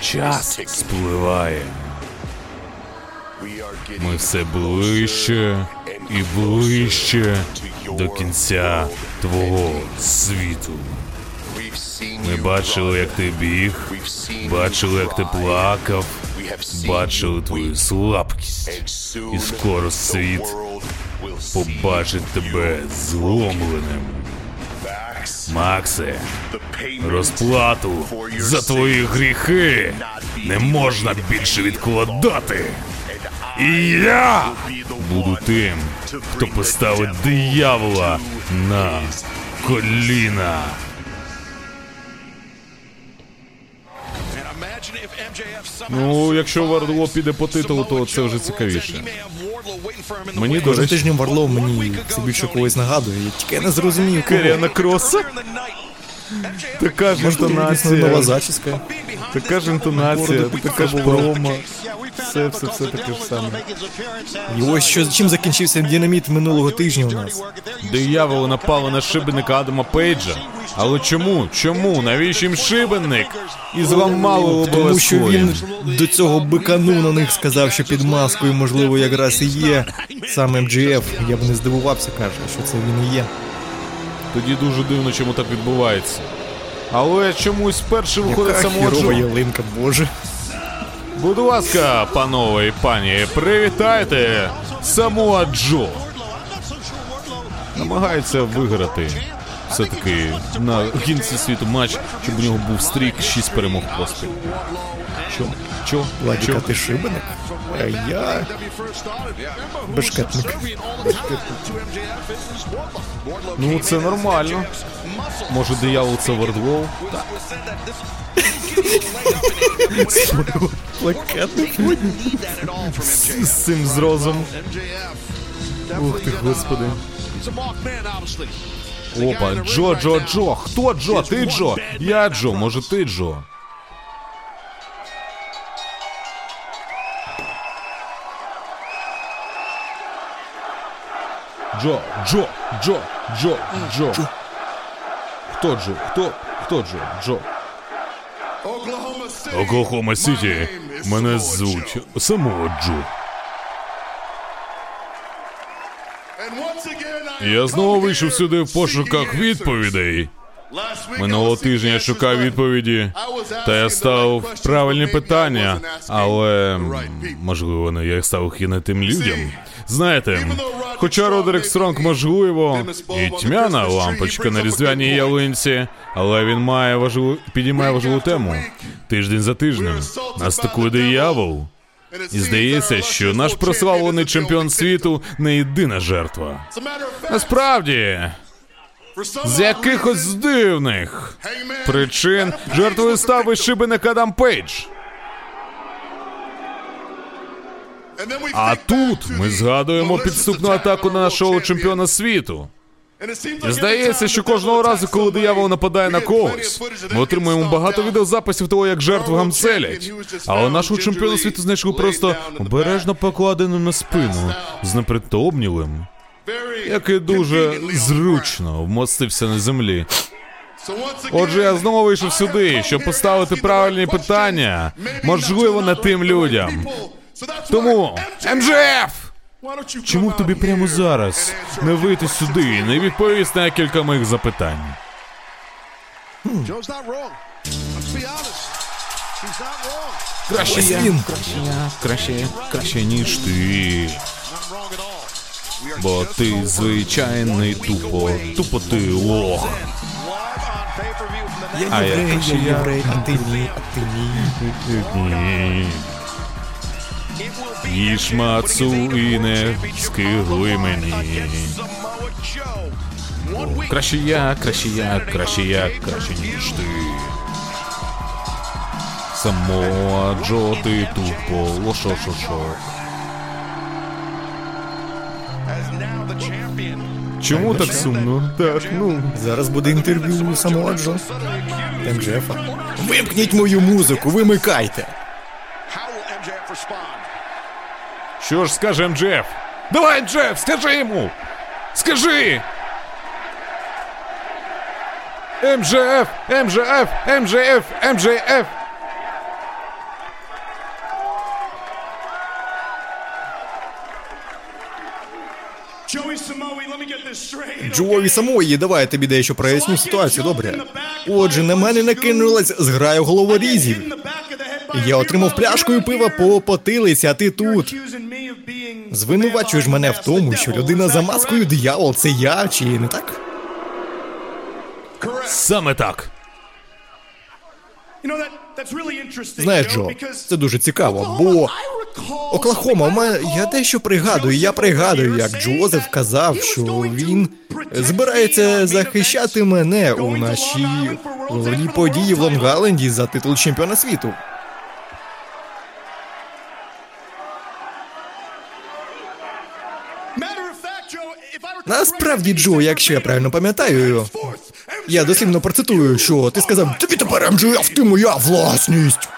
час спливає. Ми все ближче і ближче до кінця твого світу. Ми бачили, як ти біг, бачили, як ти плакав, бачили твою слабкість. І скоро світ побачить тебе зломленим. Максе, розплату за твої гріхи не можна більше відкладати. І я буду тим, хто поставить диявола на коліна. Ну, якщо Вардло піде по титулу, то це вже цікавіше. Мені до Кожен тиждень Варлов мені все більше когось нагадує. Я тільки не зрозумів. Керіана Кроса? Така ж інтонація. нова зачіска. Така ж інтонація, така ж промо. Все, все, все таке ж саме. І ось що чим закінчився динаміт минулого тижня у нас. Дияволи напали на шибенника Адама Пейджа. Але чому? Чому? Навіщо їм шибенник? І зламали лобове Тому що він до цього биканув на них, сказав, що під маскою, можливо, якраз і є саме МGF. Я б не здивувався, каже, що це він і є. Тоді дуже дивно, чому так відбувається. Але чомусь перший виходить самого Джо. ялинка, боже. Будь ласка, панове і пані, привітайте Самуа Джо. Намагається виграти все-таки на кінці світу матч, щоб у нього був streak 6 перемог поспіль. Чо? Чо? Владіка, Чо? ти шибеник? А я бешкетник. Ну, це нормально. Може, диявол це Вардлоу? Плакатник. З цим зрозом. Ух ти, господи. Опа, Джо, Джо, Джо. Хто Джо? Ти Джо? Я Джо, може ти Джо? Джо, Джо, Джо, Джо, Джо. Хто Джо? Хто? Хто Джо? Джо. Оклахома Сіті. Мене звуть самого Джо. Я знову вийшов сюди в пошуках відповідей. Минулого тижня я шукав відповіді, та я ставив правильні питання, але можливо не я ставив їх і не тим людям. Знаєте, хоча Родерик Стронг можливо і тьмяна лампочка на різдвяній ялинці, але він має важливу підіймає важливу тему. Тиждень за тижнем нас атакує диявол. І здається, що наш прославлений чемпіон світу не єдина жертва. Насправді, з якихось дивних причин жертвою став і шибеник Адам Пейдж. А тут ми згадуємо підступну атаку на нашого чемпіона світу. І здається, що кожного разу, коли диявол нападає на когось, ми отримуємо багато відеозаписів того, як жертву гамселять. Але нашого чемпіона світу знайшли просто обережно покладеним на спину, з непритомнілим, який дуже зручно вмостився на землі. Отже, я знову вийшов сюди, щоб поставити правильні питання, можливо, не тим людям. Тому, МЖФ! Чому б тобі прямо зараз не вийти сюди і не відповісти на кілька моїх запитань? Краще я, краще я, краще, краще ніж ти. Бо ти звичайний тупо, тупо ти лох. Я єврей, я. єврей, а ти ні, а ти ні. Ні. It will be мацу і не скигли мені. Week Краще я, краще я, краще я, краще ніж ти. Самоа Джо, ти тупо, лошошошок. Чому так сумно? Так, ну. Зараз буде інтерв'ю у самого Джо. МЖФа. Вимкніть мою музику, вимикайте. How will MJF respond? Що ж скаже МДФ? Давай, МДФ, скажи йому! Скажи! МЖФ! МЖФ! МЖФ! МЖФ! Джові самої, давай я тобі дещо проясню ситуацію, добре? Отже, на мене накинулась зграя головорізів. Я отримав пляшкою пива по потилиці, а ти тут. Звинувачуєш мене в тому, що людина за маскою диявол це я, чи не так? Саме так. Знаєш, Джо, це дуже цікаво, бо Оклахома, мене я дещо пригадую. Я пригадую, як Джозеф казав, що він збирається захищати мене у нашій головній події в Лонг-Айленді за титул чемпіона світу. Насправді, Джо, якщо я правильно пам'ятаю, я дослівно процитую, що ти сказав, тобі тепер МЖФ, ти моя власність.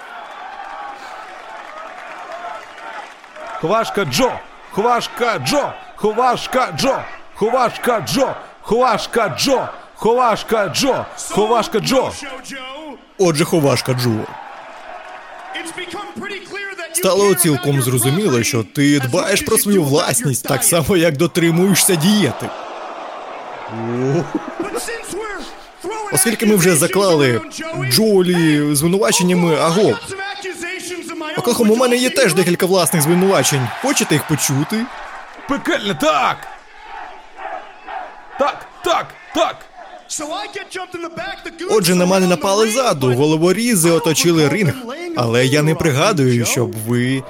Хвашка Джо! Хвашка Джо! Хвашка Джо! Хвашка Джо! Хвашка Джо! Хвашка Джо! Хвашка Джо! Отже, ховашка Джо. Стало цілком зрозуміло, що ти дбаєш про свою власність так само, як дотримуєшся дієти. Оскільки ми вже заклали Джолі звинуваченнями, аго, Оклахома, у мене є теж декілька власних звинувачень. Хочете їх почути? Пекельне так! Так, так, так! Отже, на мене напали ззаду, головорізи оточили ринг, але я не пригадую, щоб ви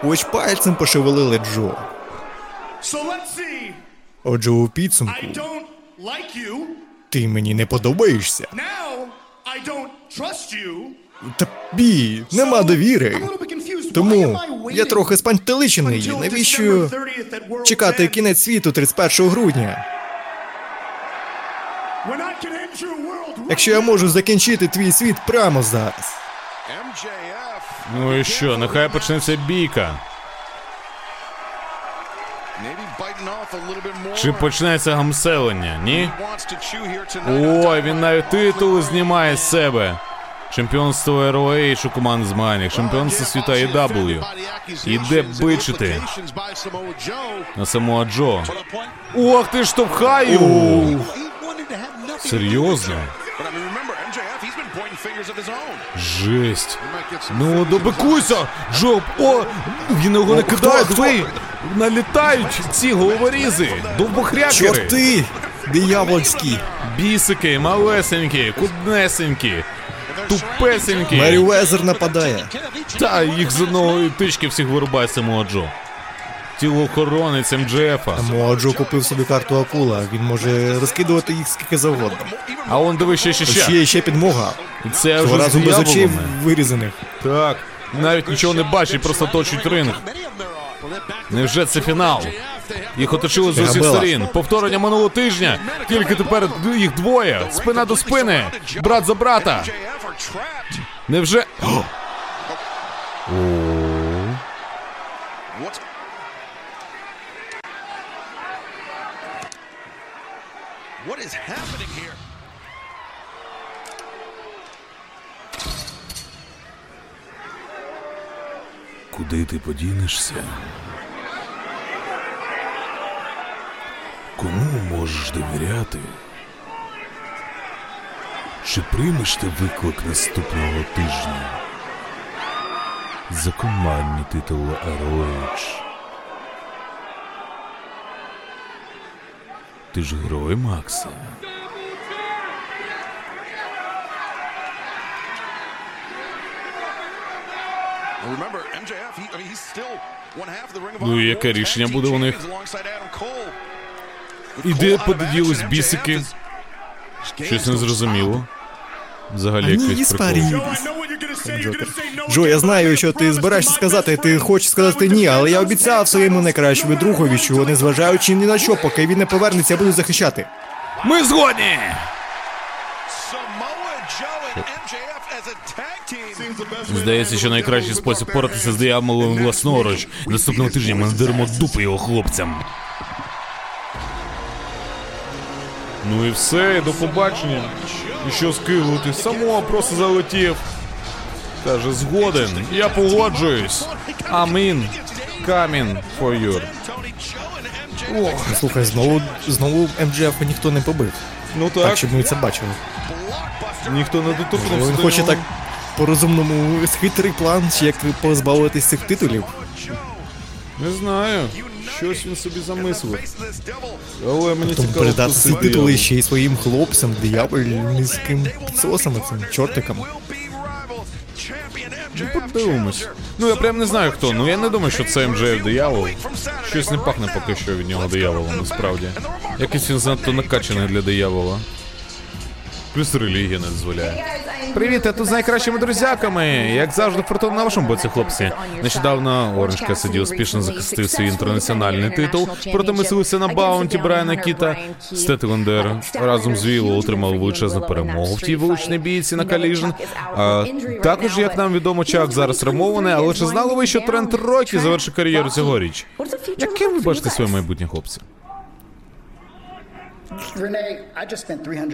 хоч пальцем пошевелили Джо. Отже, у підсумку ти мені не подобаєшся. Тобі нема довіри. Тому я трохи спантеличений. Навіщо чекати кінець світу 31 грудня? Якщо я можу закінчити твій світ прямо зараз. MJF Ну і що, нехай почнеться бійка. maybe biting off a little bit more. Чи почнеться гамселення, ні? Ой, він навіть титул знімає з себе. Чемпіонство ROH у команд змаганнях, чемпіонство світа AEW. Іде бичити на самого Джо. Ох, ти штовхаю! Серйозно? Жесть. Ну, добикуйся! Джо, о, він його не кидає, диви! Налітають ці головорізи, довбохрякери. Чорти! Диявольські! Бісики, малесенькі, куднесенькі, тупесенькі. Мері Уезер нападає. Та їх з одного тички всіх вирубає самого Джо. Тілоохоронець МДФа. Моджо купив собі карту акула. Він може розкидувати їх скільки завгодно. А он диви ще ще ще. Ще ще підмога. Це вже разу без очей вирізаних. Так. Навіть нічого не бачить, просто точить ринг. Невже це фінал? Їх оточили з усіх сторін. Повторення минулого тижня. Тільки тепер їх двоє. Спина до спини. Брат за брата. Невже. О! О. What? What is happening here? Куди ти подінешся? Кому можеш довіряти? Чи приймеш ти виклик наступного тижня? За командні титули ROH. Ти ж герой Макса. Ну, і яке рішення буде у них? І де поділись бісики? Щось незрозуміло. Взагалі якийсь прикол. Джо, я знаю, що ти збираєшся сказати, ти хочеш сказати ні, але я обіцяв своєму найкращому другові, що незважаючи ні на що, поки він не повернеться, я буду захищати. Ми згодні! Здається, що найкращий спосіб поратися з дияволом власноруч. Наступного тижня ми надеремо дупи його хлопцям. Ну і все, до побачення. І що скинути? Само просто залетів. Каже, згоден. Я погоджуюсь. Амін. Камін for you. Ну, Слухай, знову знову МДФ ніхто не побив. Ну Так, так, щоб ми це бачили. ніхто не доторкнувся. Він до хоче нього. так по-розумному хитрий план, як позбавитись цих титулів. Не знаю. Щось він собі замислив. Але мені цікаво, хто титули ще й своїм хлопцям, диявольським підсосами, цим чортикам. Подивимось. Ну я прям не знаю хто. Ну я не думаю, що це МJF диявол. Щось не пахне поки що від нього дияволом, насправді. Якийсь він занадто накачаний для диявола. Плюс релігія не дозволяє. Привіт, я тут з найкращими друзяками. Як завжди, фортуна на вашому боці, хлопці. Нещодавно Orange Cassidy успішно захистив свій інтернаціональний титул, проте мислився на Bounty Браяна Кіта. Стетлендер разом з Віло отримав величезну перемогу в тій вуличній бійці на Collision. Також, як нам відомо, Чак зараз травмований, але чи знали ви, що Трент і Рокі завершив кар'єру цьогоріч? Яким ви бачите своє майбутнє, хлопці?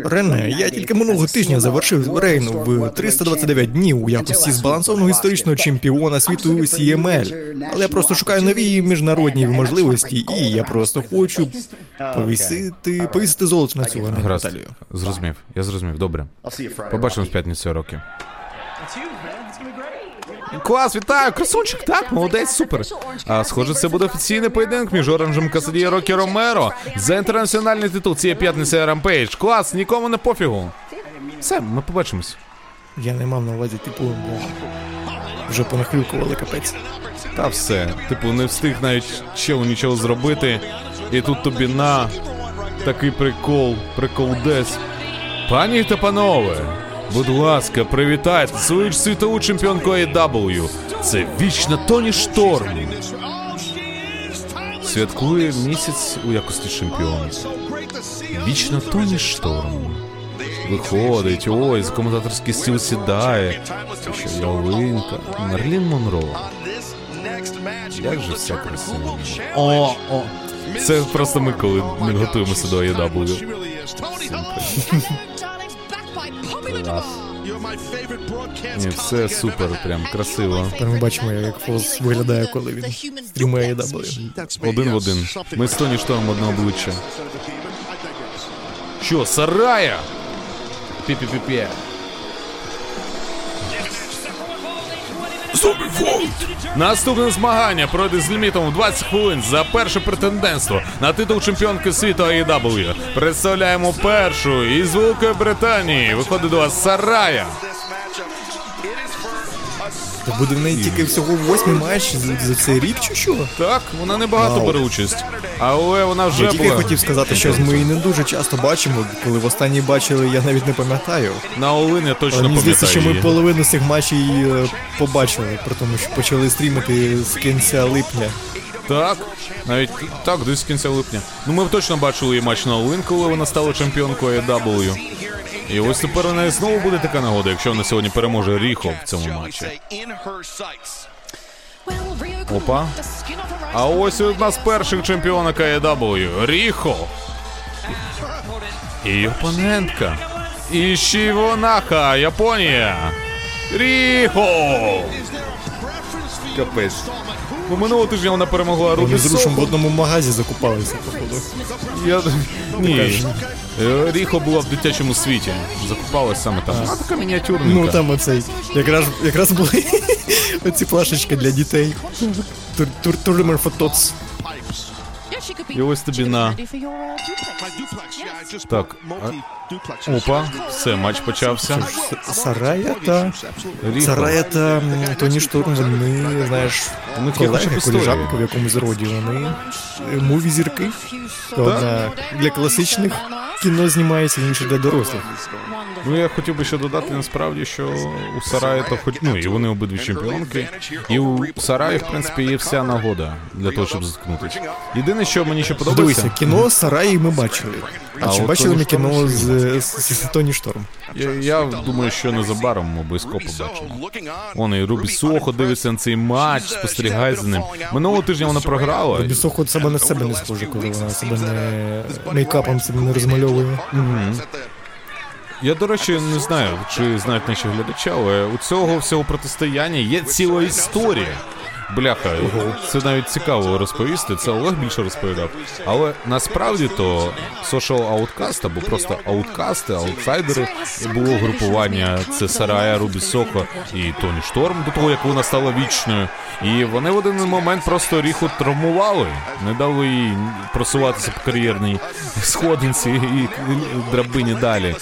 Рене, я тільки минулого тижня завершив рейну в 329 днів у якості збалансованого історичного чемпіона світу CML. Але я просто шукаю нові міжнародні можливості, і я просто хочу повісити, повісити золото на цю Гаразд. Зрозумів, я зрозумів, добре. Побачимо в п'ятницю роки. Клас, вітаю, красунчик, так, молодець, супер. А схоже, це буде офіційний поєдинок між Оранжем Кассіді і Рокі Ромеро за інтернаціональний титул цієї п'ятниці Rampage. Клас, нікому не пофігу. Все, ми побачимось. Я не мав на увазі, типу, бо вже понаглюкували капець. Та все. Типу, не встиг навіть чел нічого зробити. І тут тобі на такий прикол, прикол десь. Пані та панове, будь ласка, привітайте свою ж світову чемпіонку AEW. Це вічна Тоні Шторм. Святкує місяць у якості чемпіона. Вічна Тоні Шторм. Виходить, ой, з коментаторський стіл сідає. Що ялинка. Мерлін Монро. Як же все красиво. О, о. Це просто ми, коли ми готуємося до *laughs* AEW. Ні, все супер, прям красиво. Тепер ми бачимо, як Фоз виглядає, коли він стрімає W. Один в один. Ми з Тоні Шторм одне обличчя. Що, сарая? Пі-пі-пі-пі. Наступне змагання пройде з лімітом у 20 хвилин за перше претендентство на титул чемпіонки світу AEW. Представляємо першу із Великої Британії. Виходить до вас Сарая. То буде в неї тільки всього восьмий матч за, за цей рік чи що? Так, вона не багато Вау. бере участь, але вона вже Я тільки була. хотів сказати, що ми її не дуже часто бачимо. Коли в останній бачили, я навіть не пам'ятаю. На Олин я точно Але мені здається, пам'ятаю що ми її. половину цих матчів е, побачили, при тому, що почали стрімити з кінця липня. Так, навіть так, з кінця липня. Ну ми точно бачили її матч на Олин, коли вона стала чемпіонкою AEW. І ось тепер у неї знову буде така нагода, якщо вона сьогодні переможе Ріхо в цьому матчі. Опа. А ось і одна з перших чемпіонок AEW. Ріхо. І опонентка. Ішівонаха, Японія. Ріхо! Капець. Ну, минулого тижня вона перемогла Вони з Рушем в одному магазі закупалися, походу. Я... Ні. Е, Ріхо була в дитячому світі. Закупалась саме там. А така мініатюрненька. Ну там оцей. Якраз, якраз були *laughs* оці плашечки для дітей. Тур- тур- Турмер фотоц. І ось тобі на. Так. а- Опа, все, матч почався. Сарая та. Сарая та Тоні Шторм, вони, знаєш, У них є хоча б колеги, коліжанки в якомусь роді. Вони е, муві зірки. Одна для класичних кіно знімається, інша для дорослих. Ну я хотів би ще додати насправді, що у Сараї то хоч ну і вони обидві чемпіонки, і у Сараї, в принципі, є вся нагода для того, щоб заткнутися. Єдине, що мені ще Дивися, подобається, кіно Сараї ми бачили. А, А чи бачили ми кіно ще з, з, з Тоні Шторм? я, я думаю, що незабаром ми обов'язково побачимо. Вон і Рубі Сохо дивиться на цей матч, спостерігає за ним. Минулого тижня вона програла. Бісохо себе на себе не схоже, коли вона себе не мейкапом себе не розмальовує. Я, до речі, не знаю, чи знають наші глядачі, але у цього всього протистояння є ціла історія. Бляха, це навіть цікаво розповісти. Це Олег більше розповідав. Але насправді то Social Outcast або просто ауткасти, аутсайдери було групування. Це Сарая, Рубі Сохо і Тоні Шторм до того, як вона стала вічною. І вони в один момент просто ріху травмували, не дали їй просуватися по кар'єрній сходинці і драбині далі.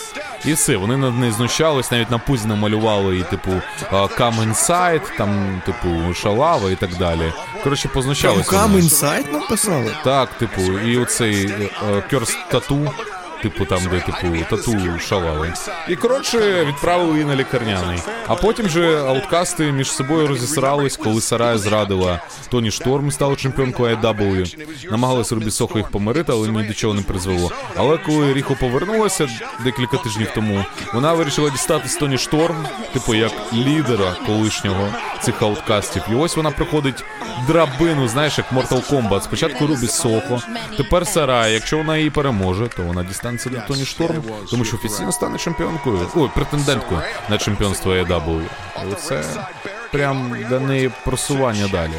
І все, вони над нею знущались, навіть на пузі намалювали і, типу, Come Inside, там, типу, шалава і так далі. Коротше, познущалися. Come Inside написали? Так, типу, і оцей Кьорс тату, типу там, де типу тату шалали. І коротше відправили її на лікарняний. А потім же ауткасти між собою розісрались, коли Сарая зрадила Тоні Шторм стала чемпіонкою AEW. Намагалися Рубі Сохо їх помирити, але ні до чого не призвело. Але коли Ріхо повернулася декілька тижнів тому, вона вирішила дістатись Тоні Шторм, типу як лідера колишнього цих ауткастів. І ось вона приходить драбину, знаєш, як Mortal Kombat. Спочатку Рубі Сохо, тепер Сарай. Якщо вона її переможе, то вона дістанеться до Тоні Шторм, тому що офіційно стане чемпіонкою. Ой, претенденткою на чемпіонство AEW. І це прям для неї просування далі.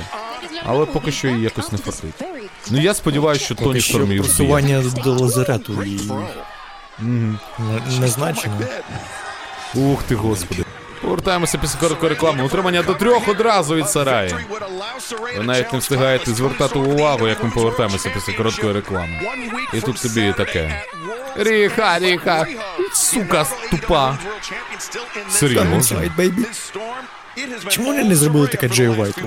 Але поки що їй якось не фартить. Ну я сподіваюся, що Тоні Шторм її просування до лазарету і не, не значено. Ух ти, господи. Повертаємося після короткої реклами. Утримання до трьох одразу від Сараї. Ви навіть не встигаєте звертати увагу, як ми повертаємося після короткої реклами. І тут тобі таке. Ріха, ріха. Сука тупа. Серйозно. Чому вони не зробили таке Джей Вайту?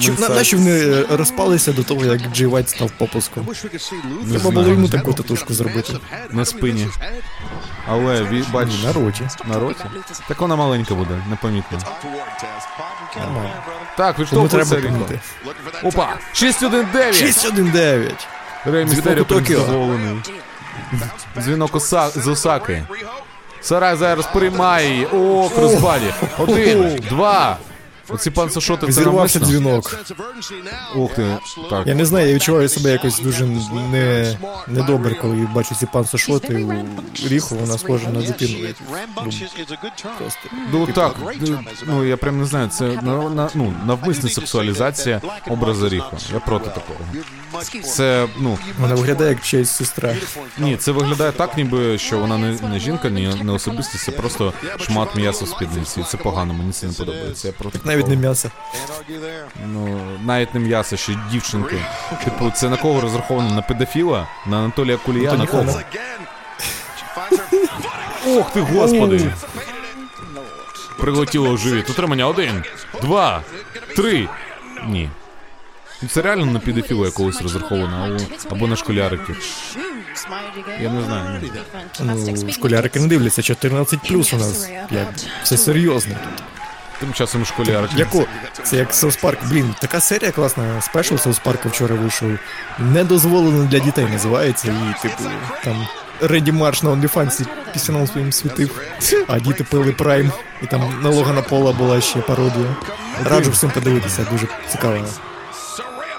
Чому на, inside. вони е, розпалися до того, як Джей Вайт став попуском? Треба було йому таку татушку зробити. На спині. Але ві, бач, Ні, на роті. на роті. Так вона маленька буде, непомітно. Нормально. Так, Тому відштовхується треба помити. Опа! 6-1-9! 6-1-9. Рей Дзвінок Містеріо Токіо. задоволений. Дзвінок Оса- з Осаки. Сарай зараз приймає. О, кросбаді. Один, два. Оці пан Сашоти це Зірвався навмисно. дзвінок. Ух ти. Так. Я не знаю, я відчуваю себе якось дуже не, недобре, коли бачу ці пан Сашоти у Ріху, вона схожа на дитину. Ну так, ну, ну я прям не знаю, це на, на, ну, навмисна сексуалізація образу Ріхо. Я проти такого. Це, ну, Вона виглядає як чиясь сестра. ні, це виглядає так, ніби що вона не, не жінка, ні, не особистість, це просто шмат м'яса в спідниці. І це погано, мені це не подобається. Я проти Навіть не м'ясо. Ну, навіть не м'ясо, ще дівчинки. Типу, це на кого розраховано? На педофіла? На Анатолія Кулія? На кого? Ох ти, господи! Прилетіло в живіт. Утримання один, два, три. Ні. Ну, Це реально на педофіла якогось розраховано, або, або на школяриків. Я не знаю. Ну, школярики не дивляться, 14 плюс у нас. Як, все серйозно. Тим часом школярки. Яку? Це як Соус Парк. Блін, така серія класна. Спешл Соус Парка вчора вийшов. Недозволено для дітей називається. І, типу, там Реді Марш на OnlyFans пісняном своїм світив, а діти пили Прайм. І там на Логана Пола була ще пародія. Раджу всім подивитися, дуже цікаво.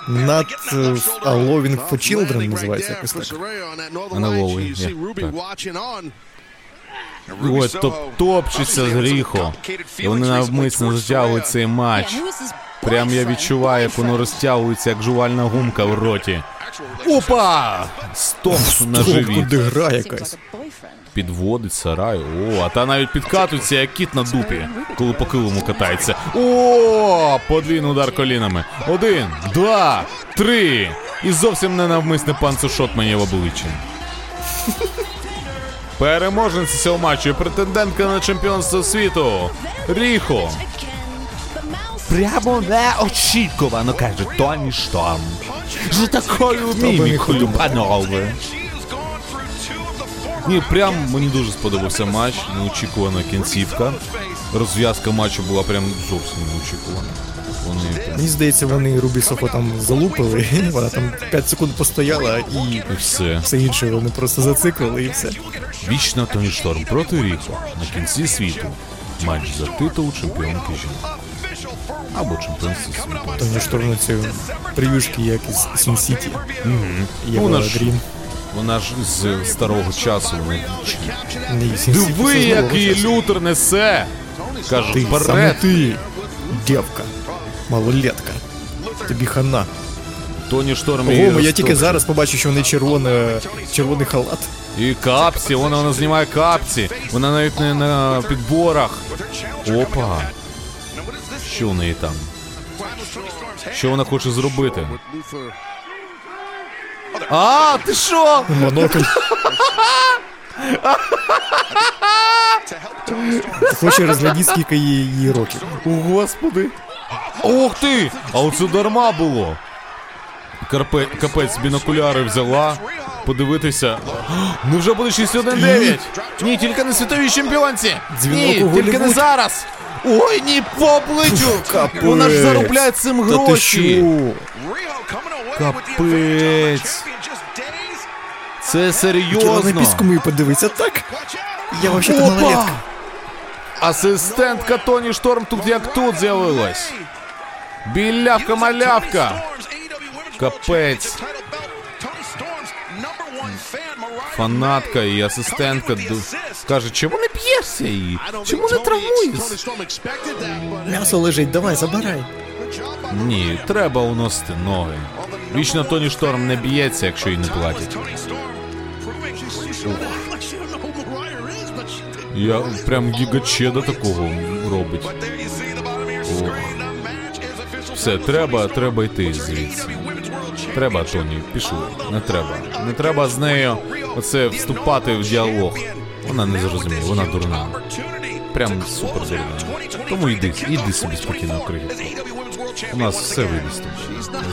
Not uh, a Loving for Children називається якось так. Аналогий, є, Ой, топ топчеться з гріху. І вони навмисно затягують цей матч. Прям я відчуваю, як воно розтягується, як жувальна гумка в роті. Опа! Стоп на живіт. Куди гра якась. Підводить сарай. О, а та навіть підкатується, як кіт на дупі, коли по килиму катається. О, подвійний удар колінами. Один, два, три. І зовсім ненавмисний панцушот мені в обличчя. Переможниця цього матчу, і претендентка на чемпіонство світу. Ріхо. Прямо неочікувано, каже Тоні Шторм. З такою мімікою, панове. Ні, прям мені дуже сподобався матч, неочікувана кінцівка. Розв'язка матчу була прям зовсім неочікувана. Вони Мені здається, вони Рубі Сохо там залупили, *laughs* вона там 5 секунд постояла і і все. все інше вони просто зациклили і все. Вічно Тоні Шторм проти Ріхо на кінці світу. Матч за титул чемпіонки жінок. Або чемпіонство світу. Тоні Шторм на ці прев'юшки, як із Sin City. Ну, вона ж-. Вона ж з старого часу вона вічна. Ні, Сіті. Диви, це який лютер несе! Каже, Ти, саме вперед! ти, дівка, малолетка. Тобі хана. Тоні Шторм Ого, її я тільки зараз побачив, що вони червоне, червоний халат. І капці, вона, вона знімає капці. Вона навіть не на підборах. Опа. Що в неї там? Що вона хоче зробити? А, ти що? Монокль. Хоче розглядіти, скільки їй років. О, господи. Ох ти! А оце дарма було. Карпе, капець, бінокуляри взяла. Подивитися. *gasps* Ну вже буде 6-1-9. Ні, тільки не світовій чемпіонці. Дзвінок Ні, у тільки не Голлівуд. зараз. Ой, ні, по обличчю. Капець. Вона ж заробляє цим Та ти гроші. що? Капець. Це серйозно. піску мою подивитися, так? Я вообще то Опа! малолетка. Асистентка Тоні Шторм тут як тут з'явилась. Білявка малявка. Капець. Фанатка і асистентка ду- каже, чому не б'єшся її? Чому не травмуєшся? М'ясо лежить, давай, забирай. Ні, треба уносити ноги. Вічно Тоні Шторм не б'ється, якщо їй не платять. Я прям гігачеда такого робить. Ох. Все, треба, треба йти звідси. Треба, Тоні, пішли. Не треба. Не треба з нею оце вступати в діалог. Вона не зрозуміє, вона дурна. Прям супер дурна. Тому йди, іди собі спокійно крихітко. У нас все вийде з тобою. Не знаю.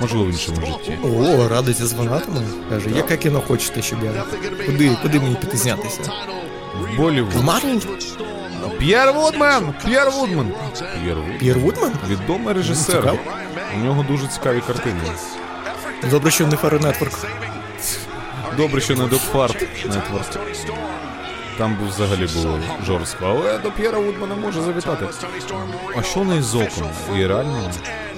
Можливо, в іншому житті. О, радиться з фанатами. Каже, яке кіно хочете, щоб я. Куди, куди мені піти знятися? В Болівуд. В Марвел? П'єр Вудман! П'єр Вудман! П'єр Вудман. П'єр Вудман? Відомий режисер. Цікаво. У нього дуже цікаві картини. Добре, що не Фаро Network. Добре, що не Dogfart Network. Там би взагалі було жорстко. Але до П'єра Вудмана може завітати. А що в неї з оком? І реально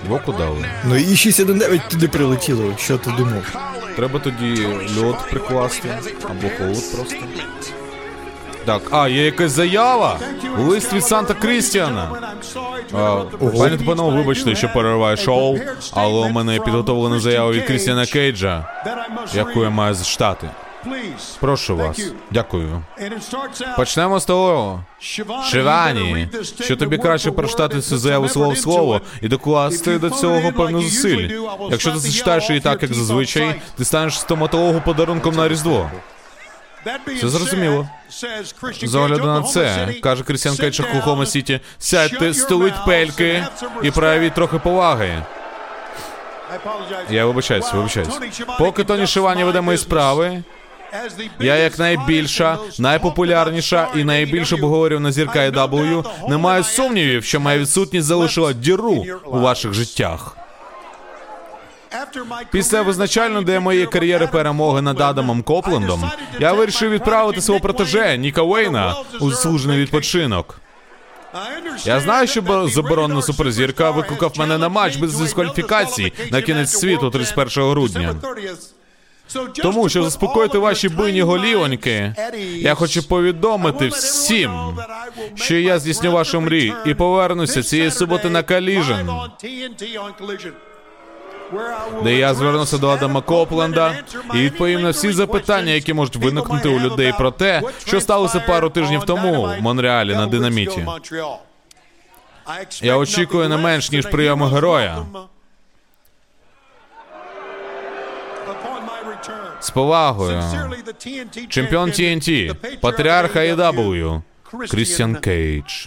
в око дали. Ну і 619 туди прилетіло, що ти думав? Треба тоді льод прикласти або холод просто. Так, а, є якась заява. Лист від Санта Крістіана. Пані панове, вибачте, що перериваю шоу, але у мене підготовлена заява від Крістіана Кейджа, яку я маю зачитати. Прошу вас. Дякую. Почнемо з того, Шивані, що тобі краще прочитати цю заяву слово в слово і докласти до цього певну зусиль. Якщо ти зачитаєш її так, як зазвичай, ти станеш стоматологу подарунком на Різдво. Все зрозуміло. З огляду на це, каже Крістіан Кейдж в Оклахома Сіті, сядьте, стуліть пельки і проявіть трохи поваги. Я вибачаюсь, вибачаюсь. Поки Тоні Шивані веде мої справи, Я як найбільша, найпопулярніша і найбільш обговорювана зірка AEW не маю сумнівів, що моя відсутність залишила діру у ваших життях. Після визначальної де моєї кар'єри перемоги над Адамом Коплендом я вирішив відправити свого протеже Ніка Уейна у заслужений відпочинок. Я знаю, що бо- заборонена суперзірка викликав мене на матч без дискваліфікацій на кінець світу 31 грудня. Тому, щоб заспокоїти ваші буйні голівоньки, я хочу повідомити всім, що я здійсню вашу мрію і повернуся цієї суботи на Каліжен, де я звернуся до Адама Копленда і відповім на всі запитання, які можуть виникнути у людей про те, що сталося пару тижнів тому в Монреалі на динаміті. Я очікую не менш ніж прийому героя. З повагою. Чемпіон TNT, патріарх AEW, Крістіан Кейдж.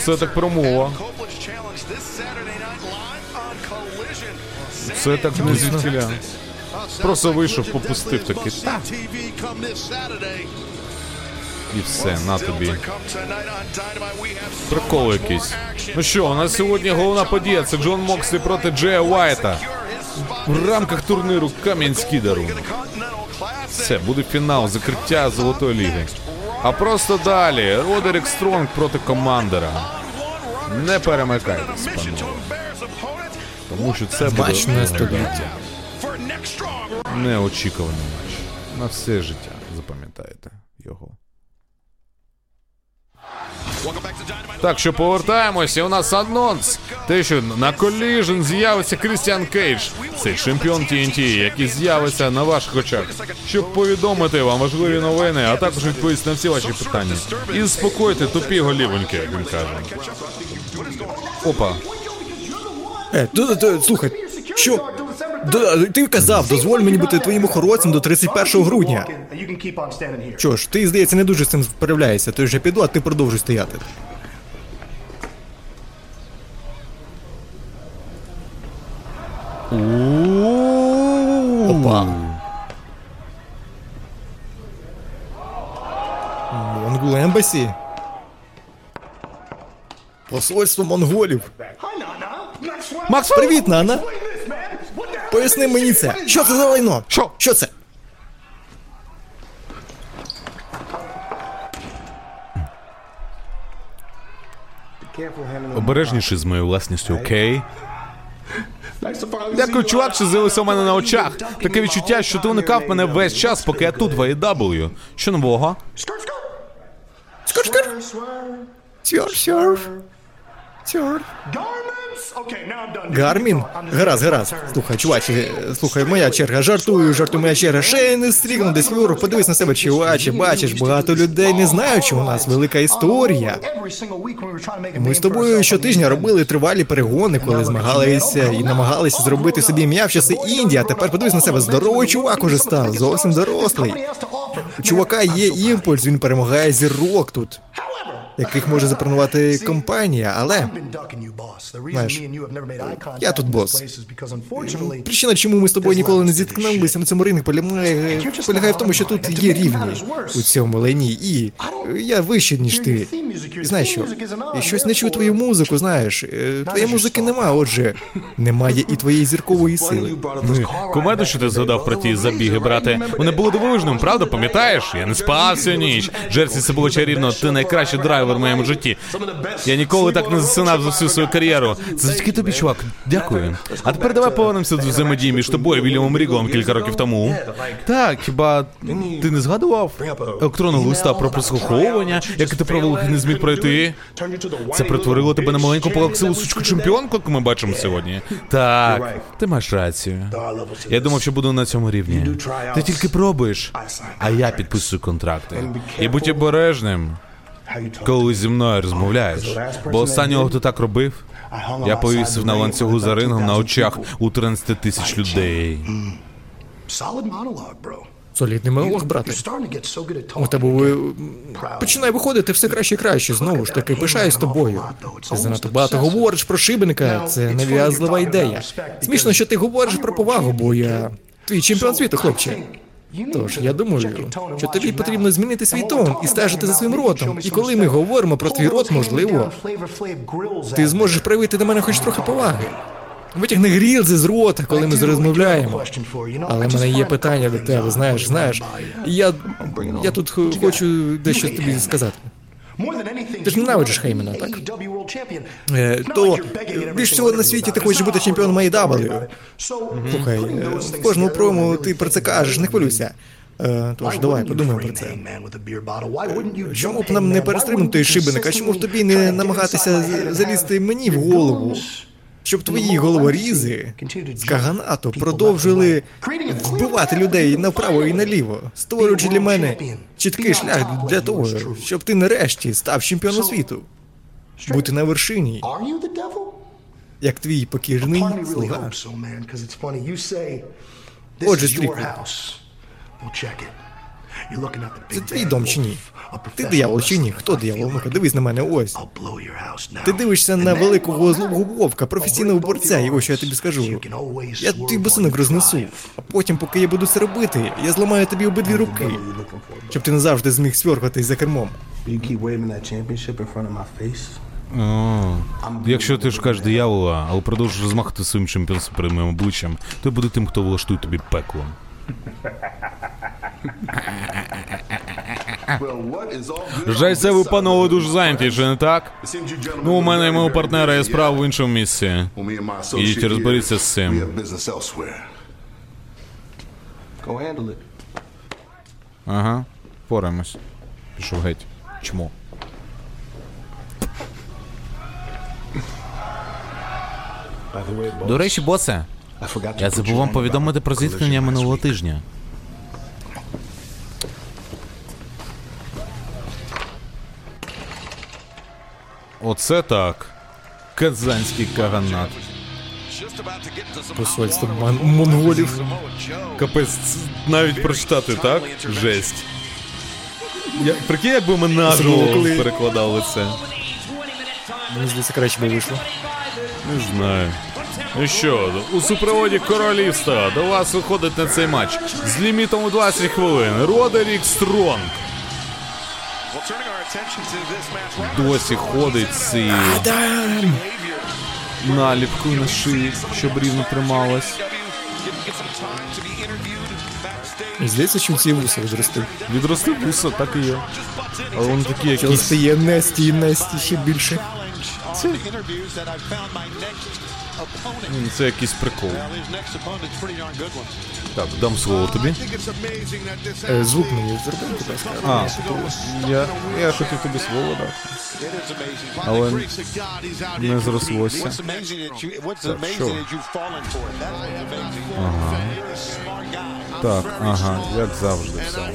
Це так промова. Це так не звідкиля. Просто вийшов, попустив такий. Та, і все, на тобі. Прикол якийсь. Ну що, у нас сьогодні головна подія. Це Джон Мокслі проти Джея Уайта. В рамках турніру Кам'янський Скідеру. Все, буде фінал, закриття Золотої ліги. А просто далі Родерік Стронг проти Командера. Не перемикайтесь, панове. Тому що це буде не століття. неочікуваний матч. На все життя. Запам'ятаєте його. Так що повертаємося, у нас анонс. Те, що на Collision з'явиться Крістіан Кейдж, цей чемпіон TNT, який з'явиться на ваших очах, щоб повідомити вам важливі новини, а також відповісти на всі ваші питання. І заспокоїти тупі голівоньки, як він каже. Опа, Е, слухай, що? Д- ти казав, дозволь мені бути твоїм охоронцем до 31 грудня. Що ж, ти, здається, не дуже з цим справляєшся, тож я піду, а ти продовжуй стояти. Опа. Монгол Ембасі. Посольство монголів. Макс, привіт, Нана. Поясни мені це. Що це за лайно? Що? Що це? обережніше з моєю власністю, окей? Дякую, чувак, що з'явився у мене на очах. Таке відчуття, що ти уникав мене весь час, поки я тут в AEW. Що нового? Скор-скор. Сьор, сьор. Сьор. Гармін? Гаразд, гаразд. Слухай, чуваче, слухай, моя черга. Жартую, жартую, моя черга. Ще не стрігну десь вюру. Подивись на себе, чуваче. Бачиш, багато людей не знають, що у нас велика історія. Ми з тобою щотижня робили тривалі перегони, коли змагалися і намагалися зробити собі ім'я в часи Індії. А тепер подивись на себе. Здоровий чувак уже став, зовсім дорослий. У чувака є імпульс, він перемагає зірок тут, яких може запропонувати *laughs* компанія, але Знаєш, я тут бос. Причина, чому ми з тобою ніколи не зіткнулися на цьому ринку, полягає, полягає в тому, що тут є рівні у цьому лайні, і я вищий, ніж ти. Знаєш що? Я щось не чую твою музику, знаєш. Е, Твоєї музики нема, отже, немає і твоєї зіркової сили. Кумедно, що ти згадав про ті забіги, брате. Вони були дивовижними, правда? Пам'ятаєш? Я не спав всю ніч. Джерсі, це було чарівно. Ти найкращий драйвер в моєму житті. Я ніколи так не засинав за всю свою кар'єру. Це завдяки тобі, чувак. Дякую. А тепер давай повернемося до взаємодії між тобою і Вільямом Ріглом кілька років тому. Так, хіба ти не згадував електронного листа про прослуховування, яке ти провел і не зміг пройти? Це перетворило тебе на маленьку плаксиву сучку чемпіонку, яку ми бачимо сьогодні. Так, ти маєш рацію. Я думав, що буду на цьому рівні. Ти тільки пробуєш, а я підписую контракти. І будь обережним, коли зі мною розмовляєш. Бо останнього, хто так робив, я повісив на ланцюгу за рингом на очах у 13 тисяч людей. Солідний монолог, брате. У тебе ви... починає виходити все краще і краще. Знову ж таки, пишаюсь тобою. Ти занадто багато говориш про шибеника. Це нав'язлива ідея. Смішно, що ти говориш про повагу, бо я твій чемпіон світу, хлопче. Тож я думаю, що тобі потрібно змінити свій тон і стежити за своїм ротом. І коли ми говоримо про твій рот, можливо, ти зможеш проявити до мене хоч трохи поваги. Витягни грілзи з рота, коли ми розмовляємо. Але в мене є питання до тебе, знаєш, знаєш. Я, я тут хочу дещо тобі сказати. Ти ж ненавидиш Хеймена, так? Е, то більш всього на світі ти хочеш бути чемпіоном AEW. Слухай, е, в кожному прому ти про це кажеш, не хвилюйся. Е, Тож давай подумаємо про це. Чому б нам не перестрибнути шибеника? Чому ж тобі не намагатися залізти мені в голову? Щоб твої головорізи з Каганату продовжили вбивати людей направо і наліво, створюючи для мене чіткий шлях для того, щоб ти нарешті став чемпіоном світу. Бути на вершині, як твій покірний слуга. Отже, Стріклі, це твій дом чи ні? Ти диявол чи ні? Хто диявол? Ну-ка, дивись на мене, ось. Ти дивишся на великого злого вовка, професійного борця, і ось що я тобі скажу. Я твій босинок рознесу, а потім, поки я буду це робити, я зламаю тобі обидві руки, щоб ти назавжди зміг сверхатись за кермом. О, якщо ти шукаєш диявола, але продовжиш розмахати своїм чемпіонством перед моїм обличчям, то я буду тим, хто влаштує тобі пекло. *laughs* Жаль, це ви, панове, дуже зайняті, чи не так? Ну, у мене і мого партнера є справа в іншому місці. Ідіть розберіться з цим. Ага, пораємось. Пішов геть. Чмо. До речі, босе, я забув вам повідомити про зіткнення минулого тижня. Оце так. Казанський каганат. Посольство мон- монголів. Капець, навіть прочитати, так? Жесть. Я, прикинь, якби ми коли- перекладали це. Мені здається, краще би вийшло. Не знаю. Ну що, у супроводі королівства до вас виходить на цей матч з лімітом у 20 хвилин. Родерік Стронг. Досі ходить з цією наліпкою на шиї, щоб рівно трималась. Здається, що ці вуса відростив. Відрости вуса, так і є. Але вони такі якісь. стає Несті і Несті ще більше. М, Це якийсь прикол. Так, дам слово тобі. Е, Звук мені зробив, будь ласка. А, я, я хотів тобі слово дати. Але не зрослося. що? Ага. Так, ага, як завжди все.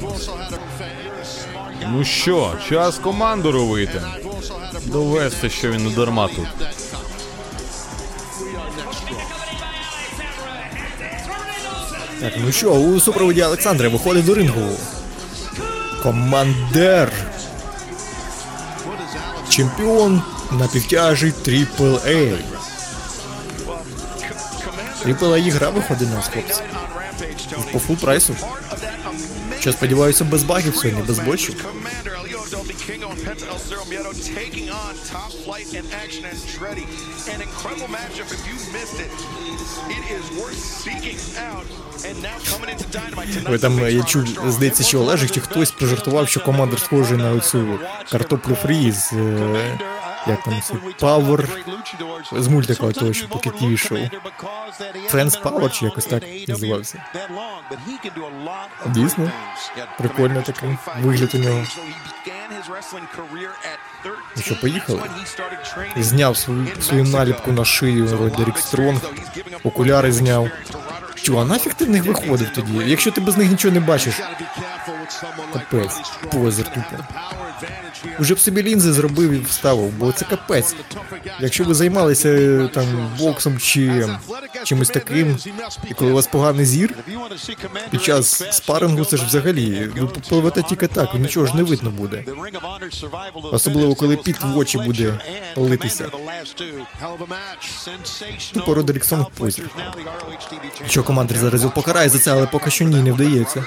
Ну що, час командору вийти. Довести, що він не дарма тут. Так, ну що, у супроводі Олександра виходить до рингу. Командер. Чемпіон на півтяжі Трипл A. Triple A ігра виходить нас, хлопці. По full price у. Що, сподіваюся, без багів сьогодні, без бочів. Ви там, я чув, здається, що Олежик чи хтось пожартував, що Командер схожий на оцю картоплю фрі з... е, Як там це? Power з мультика того, що по КТВ шоу. Friends Power чи якось так називався. Дійсно? Прикольно такий вигляд у нього. Ну що, поїхали? Зняв свою, свою наліпку на шию Родерік Стронг, окуляри зняв. Чого, а нафіг ти в них виходив тоді? Якщо ти без них нічого не бачиш, Капець, позір тупо. Уже б собі лінзи зробив і вставив, бо це капець. Якщо ви займалися там боксом чи чимось таким, і коли у вас поганий зір, під час спарингу це ж взагалі ви попливете тільки так, нічого ж не видно буде. Особливо коли під в очі буде литися. Тупо Родерік Сонг позір. Що командир зараз його покарає за це, але поки що ні, не вдається.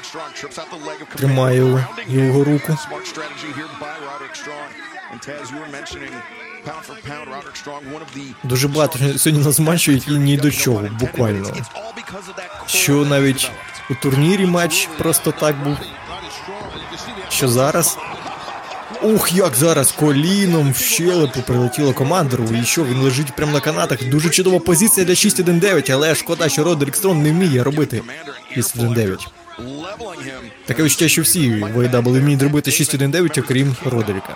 Тримаю його руку. Дуже багато сьогодні нас матчів, які ні до чого, буквально. Що навіть у турнірі матч просто так був. Що зараз. Ух, як зараз коліном в щелепу прилетіло командору, і що він лежить прямо на канатах. Дуже чудова позиція для 6-1-9, але шкода, що Родерік Строн не вміє робити 6-1-9. Таке відчуття, що всі в AW вміють робити 6-1-9, окрім Родеріка.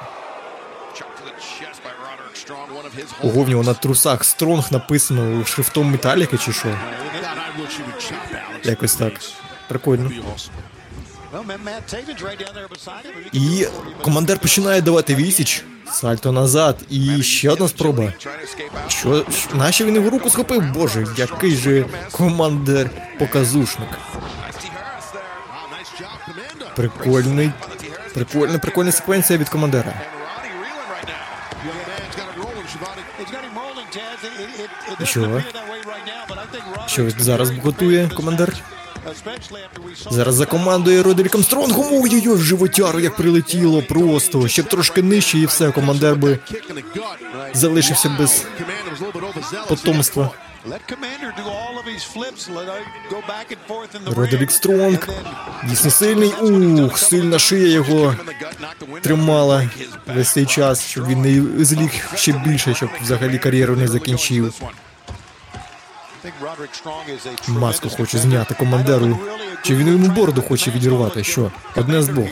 Ого, в на трусах Стронг написано шрифтом Металіки чи що? Якось так. Прикольно. І командир починає давати відсіч. Сальто назад. І ще одна спроба. Що? Нащо він його руку схопив? Боже, який же командир показушник. Прикольний. Прикольна, прикольна секвенція від командира. Що? Що зараз готує командир? Зараз закомандує Родеріком Стронгом. Ой-ой-ой, животяру як прилетіло просто. Ще б трошки нижче і все, командир би залишився без потомства. Родерік Стронг. Дійсно сильний. Ух, сильна шия його тримала весь цей час, щоб він не зліг ще більше, щоб взагалі кар'єру не закінчив. Маску хоче зняти командиру. Чи він йому бороду хоче відірвати? Що? Одне з двох.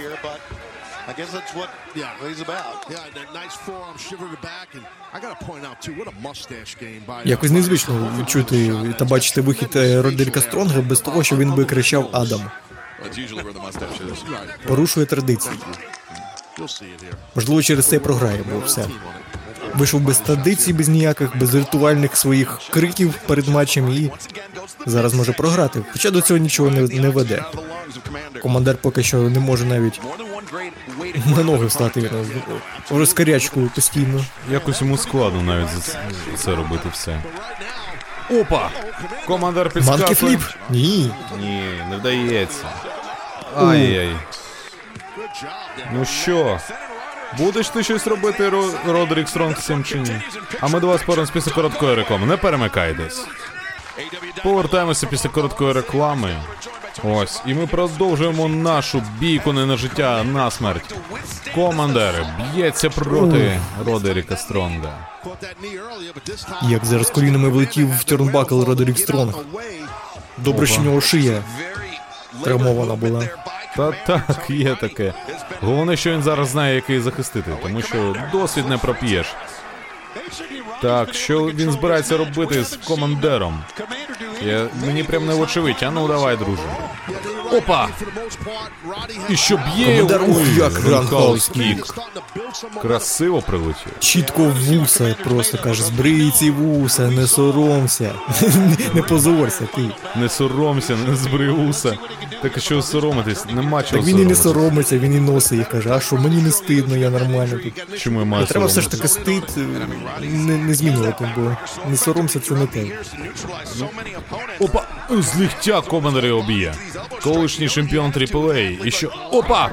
Якось незвично чути та бачити вихід е, Родеріка Стронга без того, що він би кричав Адам. Порушує традиції. Можливо, через це і програє, бо все. Вийшов без традицій, без ніяких, без ритуальних своїх криків перед матчем і зараз може програти. Хоча до цього нічого не, не веде. Командир поки що не може навіть на ноги встати. В розкарячку постійно. Якось йому складно навіть за це, робити все. Опа! Командир Манки підскакує. фліп? Ні. Ні, не вдається. Ай-яй. Ну що? Будеш ти щось робити, Ро- Родерік Стронг з цим чи ні? А ми до вас повернемось після короткої реклами. Не перемикайтесь. Повертаємося після короткої реклами. Ось, і ми продовжуємо нашу бійку не на життя, а на смерть. Командир б'ється проти Родеріка Стронга. Як зараз колінами влетів в тернбакл Родерік Стронг. Добре, що в нього шия травмована була. Та так, є таке. Головне, що він зараз знає, який захистити, тому що досвід не проп'єш. Так, що він збирається робити з командиром? Я, мені прям не очевидь. А ну давай, друже. Опа! І що б'є його? Ой, як roundhouse kick. Красиво прилетів. Чітко в вуса, просто каже, збрий ці вуса, не соромся. *laughs* Не позорся ти. Не соромся, не збрив вуса. Так що соромитись, нема чого Так він і не соромиться, він і носить їх каже, а що мені не стидно, я нормально тут. Чому я маю треба все ж таки стид е, не, не змінювати, бо не соромся це не те. Опа! З ліктя командир його б'є. Колишній чемпіон AAA. І що. Опа!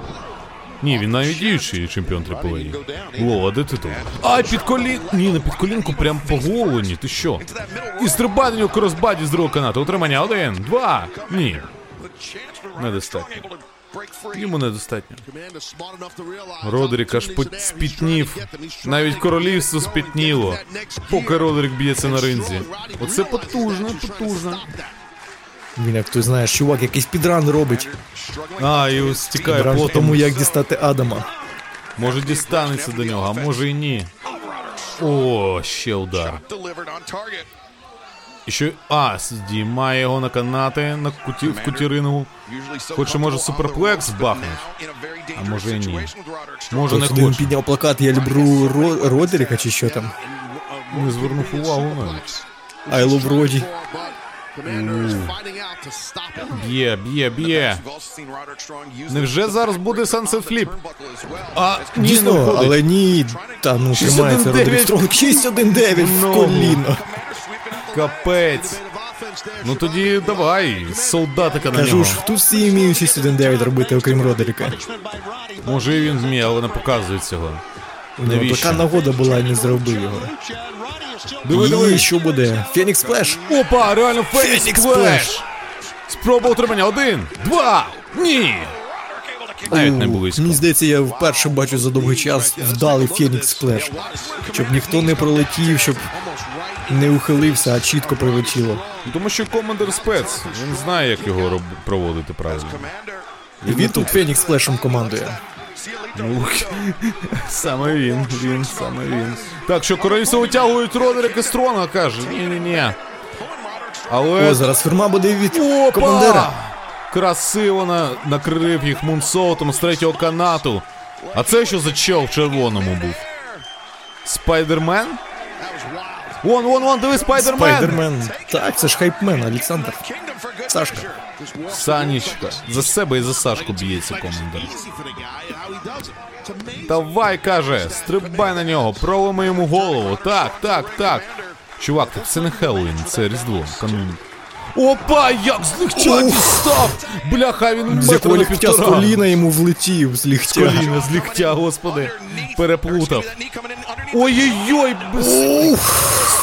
Ні, він навіть діючий чемпіон AAA. Лова, де ти тут? Ай, під колін... Ні, не під колінку, прям по голені. Ти що? І стрибає на нього кросбаді з другого канату. Утримання один, два. Ні. Недостатньо. Йому недостатньо. Родерік аж спітнів. Навіть королівство спітніло. Поки Родерік б'ється на ринзі. Оце потужно, потужно. Він, як ти знаєш, чувак якийсь підран робить. А, і стікає Підран в потом. тому, як дістати Адама. Може дістанеться до нього, а може і ні. О, ще удар. І що. А, здіймає його на канати на куті, в куті рингу. Хоче, може, суперплекс бахнуть? А може і ні. Може не один хоче. підняв плакат «Я люблю Ро- Родеріка» чи що там. Не звернув увагу навіть. I love Роді. Б'є, б'є, б'є. Невже зараз буде Sunset Flip? А, ні, не Дійсно, виходить. але ні. Та ну 6-1-9. тримається Родрік Стронг. 6-1-9 в коліно. Капець. Ну тоді давай, солдатика на Кажу нього. ж, тут всі вміють 6-1-9 робити, окрім Родеріка. Може і він вміє, але не показує цього. Ну, Навіщо? така нагода була і не зробив його. Диви, диви. що буде? Фенікс Сплеш? Опа, реально Фенікс Фенікс Сплеш! Спроба утримання. Один, два, ні! Навіть не У, близько. Мені здається, я вперше бачу за довгий час вдалий Фенікс Сплеш. Щоб ніхто не пролетів, щоб не ухилився, а чітко прилетіло. Тому що командир спец, він знає, як його роб... проводити правильно. І він тут Фенікс Сплешем командує. Ну, *laughs* саме він, він, саме він. Так, що королівство витягують Родерика Стронга, каже. Ні-ні-ні. Але. О, зараз фірма буде від Опа! командира. Красиво на... накрив їх мунсоутом з третього канату. А це що за чел в червоному був? Спайдермен? Вон, вон, вон, диви, спайдермен! Спайдермен. Так, це ж hype man, Олександр. Сашка. Санічка. За себе і за Сашку б'ється командир. Давай, каже, стрибай на нього, проломи йому голову. Так, так, так. Чувак, так це не Хеллоуін, це Різдво. Канун. Опа, як з легтя дістав! Бляха, він З метр якого на ліктя з півтора. коліна йому влетів, з З ліктя. коліна, з ліктя, господи. Переплутав. Ой-ой-ой, без...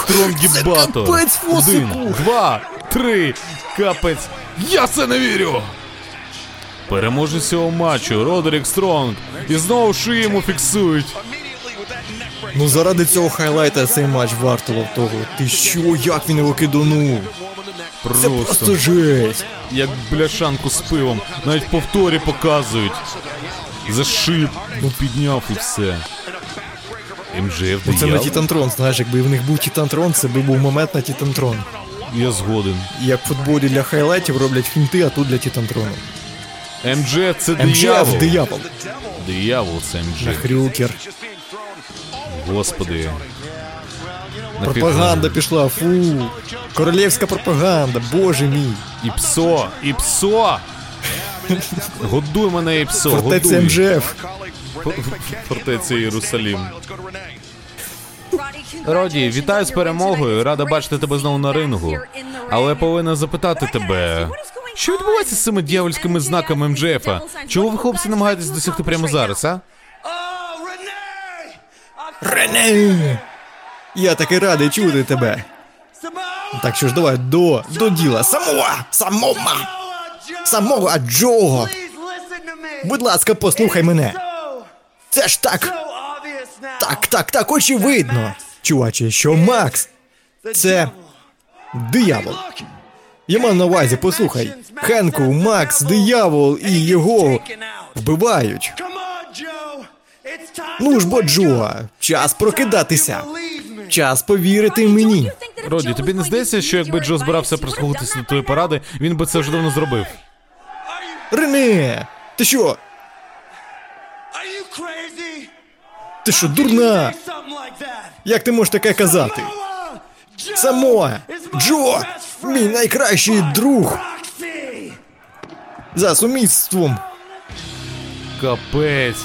Стронгібатор. капець Один, фосику. два, три, капець. Я це не вірю. Переможець цього матчу, Родерік Стронг. І знову шиї йому фіксують. Ну заради цього хайлайта цей матч вартував того. Ти що, як він його киданув? Це Просто просто жесть. як бляшанку з пивом. Навіть в повторі показують. Зашиб, ну підняв і все. МЖФ Ну, Це на диявол? Титантрон, знаєш, якби в них був Титантрон, це би був момент на Титантрон. Я згоден. Як в футболі для хайлайтів роблять фінти, а тут для Титантрону. МЖФ це диявол. диявол. Диявол це МЖФ. Хрюкер. Господи. Пропаганда пішла, фу. Королівська пропаганда, боже мій. І псо, і псо. *laughs* Годуй мене, і псо, Фортеця годуй. МЖФ. Фортеця Єрусалім. Роді, вітаю з перемогою. Рада бачити тебе знову на рингу. Але повинна запитати тебе. Що відбувається з цими дьявольськими знаками МЖФа? Чого ви, хлопці, намагаєтесь досягти прямо зараз, а? Рене! Я таки радий чути тебе. Так що ж давай до, до діла. Самоа! Самома! Самого Джого! Будь ласка, послухай мене. Це ж так. Так, так, так, очевидно. Чуваче, що Макс це диявол. Я мав на увазі, послухай. Хенку, Макс, диявол і його вбивають. Ну ж бо, Джо, час прокидатися. Час повірити мені. Роді, тобі не здається, що якби Джо збирався прислухатися до твоєї поради, він би це вже давно зробив. Рене, ти що? Ти що, дурна? Як ти можеш таке казати? Самоа, Джо, мій найкращий друг. За сумісством. Капець.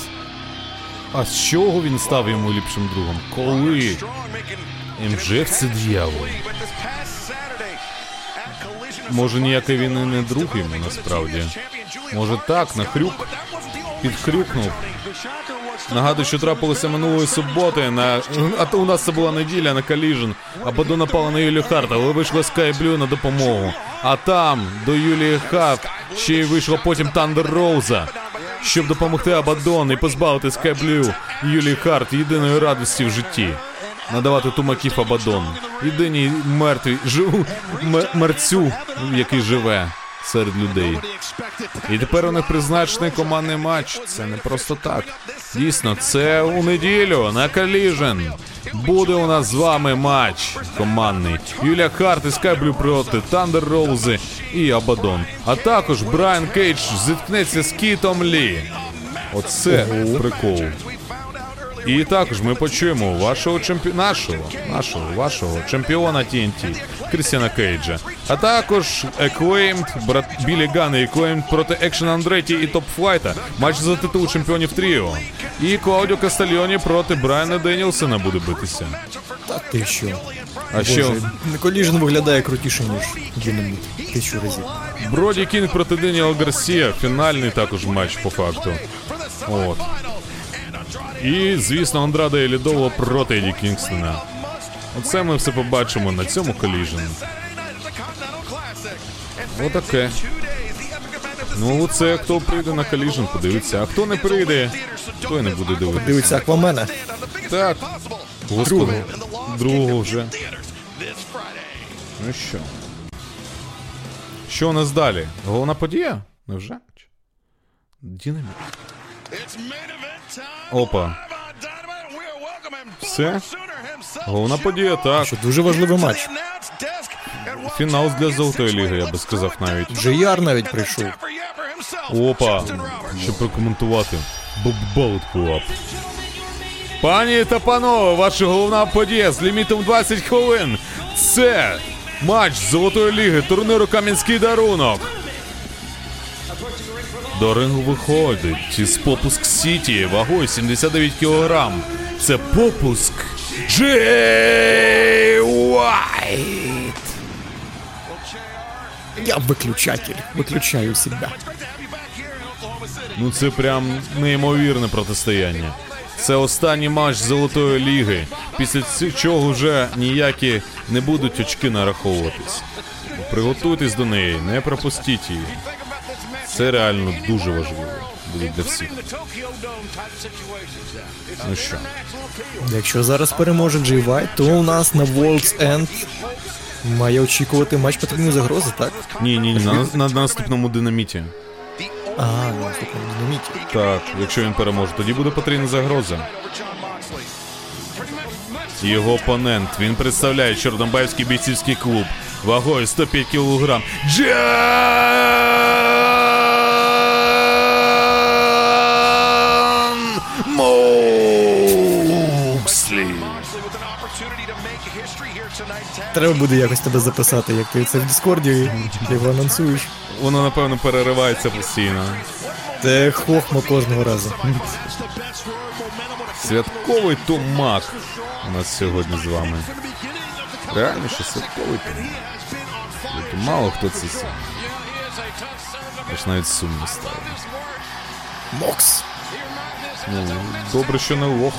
А з чого він став йому ліпшим другом? Коли? МЖФ це дьявол. Може ніякий він і не друг йому насправді. Може так, нахрюк. Підхрюкнув. Нагадую, що трапилося минулої суботи на. А то у нас це була неділя на Collision. Абадо напала на Юлію Харт, але вийшла Скай Блю на допомогу. А там до Юлії Харт ще й вийшла потім Тандер Роуза. Щоб допомогти Абадон і позбавити Скай Блю Юлії Харт єдиної радості в житті. Надавати тумаків Абадон. Єдиній мертвій живу м- мерцю, який живе серед людей. І тепер у них призначений командний матч. Це не просто так. Дійсно, це у неділю на Collision. Буде у нас з вами матч командний. Юлія Харт і Скай Блю проти Тандер Рози і Абадон. А також Брайан Кейдж зіткнеться з Кітом Лі. Оце прикол. І також ми почуємо вашого чемпі... нашого, нашого, вашого чемпіона TNT Крістіана Кейджа. А також Acclaimed, брат Білі Ган і Acclaimed проти Екшен Андреті і Топ Флайта. Матч за титул чемпіонів Тріо. І Клаудіо Кастальйоні проти Брайана Денілсона буде битися. Та ти що? А ще Боже, Коліжн виглядає крутіше, ніж Дінаміт. Тисячу разів. Броді Кінг проти Деніела Гарсія. Фінальний також матч по факту. От. І, звісно, Андрада Елідово проти Еді Кінгстона. Оце ми все побачимо на цьому коліжені. Отаке. Ну, це хто прийде на коліжен, подивиться. А хто не прийде, той не буде дивитися. Дивиться Аквамена. Так. Господи. Другого вже. Ну що? Що у нас далі? Головна подія? Невже? Дінаміт. Опа. Все? Головна подія, так. Що дуже важливий матч. Фінал для Золотої Ліги, я би сказав навіть. Джеяр навіть прийшов. Опа. Щоб прокоментувати. Bullet Club. Пані та панове, ваша головна подія з лімітом 20 хвилин. Це матч Золотої Ліги, турниру Кам'янський дарунок. До рингу виходить із Попуск-Сіті вагою 79 кг. Це Попуск Джей Уайт. Я виключатель. Виключаю себе. Ну це прям неймовірне протистояння. Це останній матч Золотої Ліги. Після чого вже ніякі не будуть очки нараховуватись. Приготуйтесь до неї, не пропустіть її. Це реально дуже важливо буде для всіх. Ну що, Якщо зараз переможе Джей Вайт, то у нас на World's End має очікувати матч потрібної загрози, так? ні, ні, ні, на, на наступному динаміті. А, на наступному динаміті. Так, якщо він переможе, тоді буде потрібна загроза. Його опонент. Він представляє Чорнобаївський бійцівський клуб вагою 105 кг. Джан Треба буде якось тебе записати, як ти це в Діскорді його анонсуєш. Воно, напевно, переривається постійно. Це хохма кожного разу. Святковий тумак у нас сьогодні з вами. Реально, що святковий тумак. Мало хто це сам. Аж навіть сумно стало. Мокс. Ну, добре, що не лох.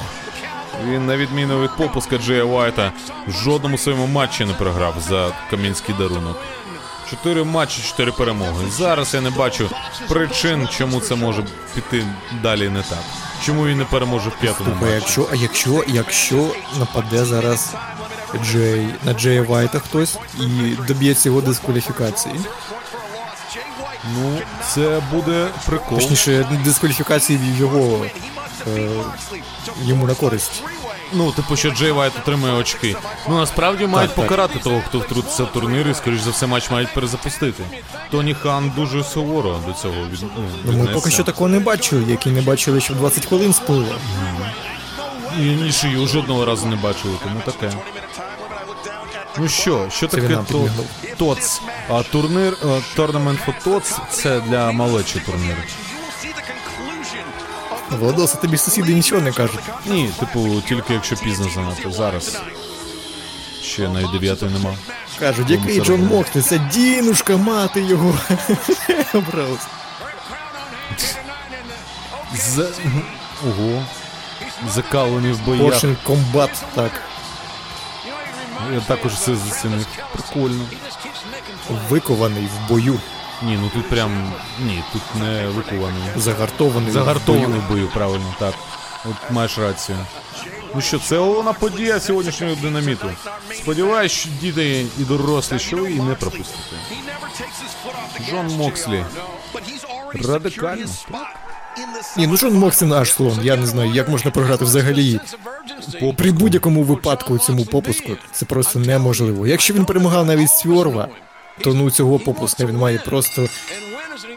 Він, на відміну від попуска Джея Уайта, в жодному своєму матчі не програв за кам'янський дарунок. Чотири матчі, чотири перемоги. Зараз я не бачу причин, чому це може піти далі не так. Чому він не переможе в п'ятому матчі. якщо, а якщо, якщо нападе зараз Джей на Джея Вайта хтось і доб'ється його дискваліфікації. Ну, це буде прикол. Точніше, дискваліфікації його е, йому на користь. Ну, типу, що Джей Вайт отримує очки. Ну насправді мають так. покарати того, хто втрутиться в турнір, і скоріш за все матч мають перезапустити. Тоні Хан дуже суворо до цього від, ну, Ну, ми поки що такого не бачили, як і не бачили, що 20 хвилин сплило. І його жодного разу не бачили, тому таке. Ну що, що Це таке то. ТОЦ? А турнир а, Tournament for ТОЦ це для малечі турнір. Владоса, тобі сусіди нічого не кажуть. Ні, типу, тільки якщо пізно занадто. Зараз. Ще навіть дев'ятої нема. Кажуть, який це Джон робимо. Моксли, це дінушка, мати його. *laughs* За... Ого. Закалені в боях. Поршень комбат, так. Я також це зацінив. Прикольно. Викований в бою, Ні, ну тут прям. Ні, тут не викований. загартований. Загартований бою. в бою, правильно, так. От маєш рацію. Ну що, це головна подія сьогоднішнього динаміту. Сподіваюсь, що діти і дорослі, що ви її не пропустите. Джон Мокслі. Радикально. Ні, ну Джон Мокслі наш слон. Я не знаю, як можна програти взагалі. При будь-якому випадку у цьому попуску це просто неможливо. Якщо він перемагав навіть Сьорва, то ну цього попуска він має просто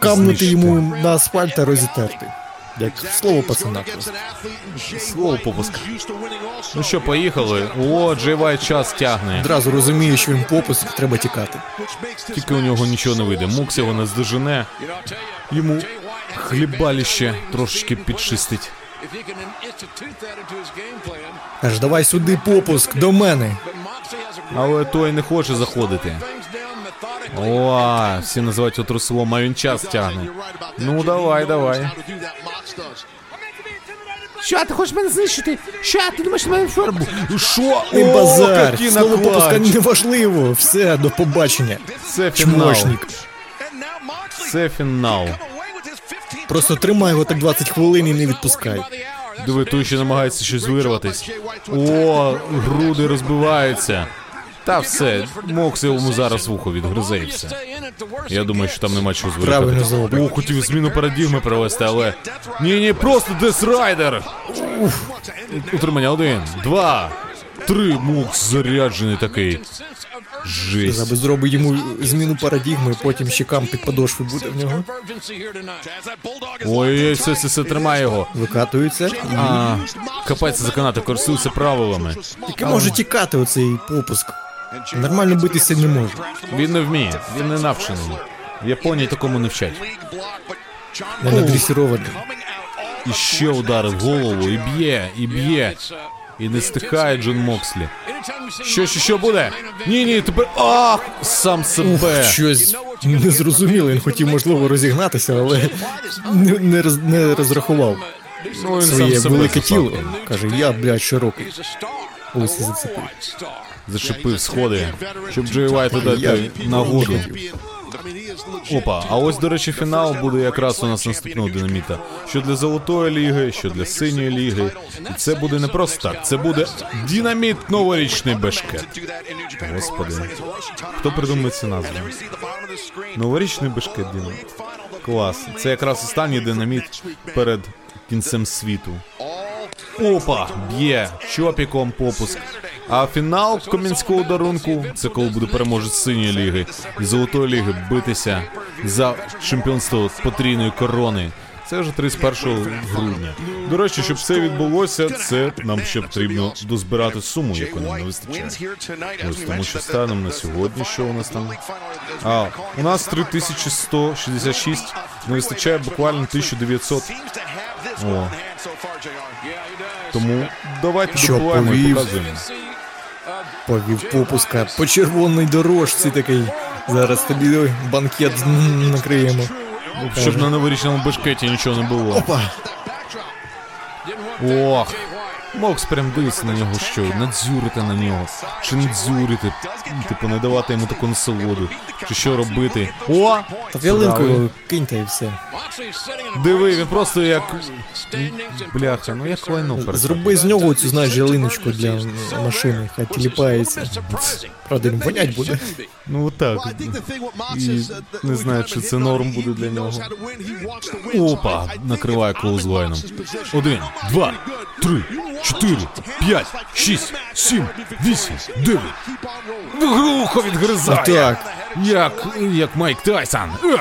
кампнути йому на асфальт та розітерти. Як слово пацана просто. Слово попуска. Ну що, поїхали? О, Джей Вайт час тягне. Одразу розумію, що він попуск, треба тікати. Тільки у нього нічого не вийде. Мокс його не здожене. Йому хлєбаліще трошечки підчистить. Аж давай сюди попуск, до мене. Але той не хоче заходити. О, всі називають його трусилом, а він час тягне. Ну давай, давай. Що, ти хочеш мене знищити? Що, ти думаєш, мене фарбу? Що? Не О, базар, який слово наклач. неважливо. Все, до побачення. Це фінал. Чмошник. Це фінал. Просто тримай його так 20 хвилин і не відпускай. Диви, той ще намагається щось вирватись. О, груди розбиваються. Та все, Мокс йому зараз вухо відгризе і все. Я думаю, що там нема чого Правильно звикати. зробив. О, хотів зміну парадігми провести, але. Ні, ні, просто Death Rider! Утримання один, два, три, Мокс заряджений такий. Жесть. Треба зробити йому зміну парадігми, потім ще кам під подошви буде в нього. Ой, ой, все, все, все, тримай його. Викатується. А, капець за канати, користується правилами. Який може тікати оцей попуск. Нормально битися не може. Він не вміє, він не навчений. В Японії такому не вчать. Не надресірований. І ще удари в голову, і б'є, і б'є. І не стихає Джон Мокслі. Що, що, що буде? Ні, ні, тепер. Ах! Сам себе. Щось незрозуміло. Він хотів, можливо, розігнатися, але не, не, роз- не розрахував Ну, він своє сам себе велике тіло. Каже, я, блядь, широкий. Ось і зацепив. Зачепив сходи, щоб Джей Вайту дати нагоду. Опа, а ось, до речі, фінал буде якраз у нас наступного динаміта. Що для Золотої ліги, що для синьої ліги. І це буде не просто так, це буде динаміт новорічний бешкет. Господи. Хто придумає ці назви? Новорічний бешкет динаміт. Клас. Це якраз останній динаміт перед кінцем світу. Опа, б'є чопіком попуск. А фінал комінського дарунку це коли буде переможець синьої ліги і золотої ліги битися за чемпіонство потрійної корони. Це вже 31 грудня. До речі, щоб це відбулося, це нам ще потрібно дозбирати суму, яку нам не вистачає. Ось тому що станом на сьогодні, що у нас там? А, у нас 3166, не вистачає буквально 1900. О. Тому давайте Що, добуваємо і повів? показуємо. Повів попуска по червоній дорожці такий. Зараз тобі банкет накриємо. Щоб на новорічному бешкеті нічого не було. Опа! Ох. Мокс прям дивиться на нього, що надзюрити на нього. Чи не дзюрити, типу, не давати йому таку насолоду. Чи що робити. О! Ялинку киньте і все. Диви, він просто як. Бляха, ну як лайно перед. Зроби з нього цю, знаєш, ялиночку для машини, хай тіліпається. Правда, він вонять буде. Ну так. І не знаю, чи це норм буде для нього. Опа, накриває клоузлайном. Один, два, три, чотири, п'ять, шість, сім, вісім, дев'ять. Глухо відгризає. Так. Як, як Майк Тайсон. Ах!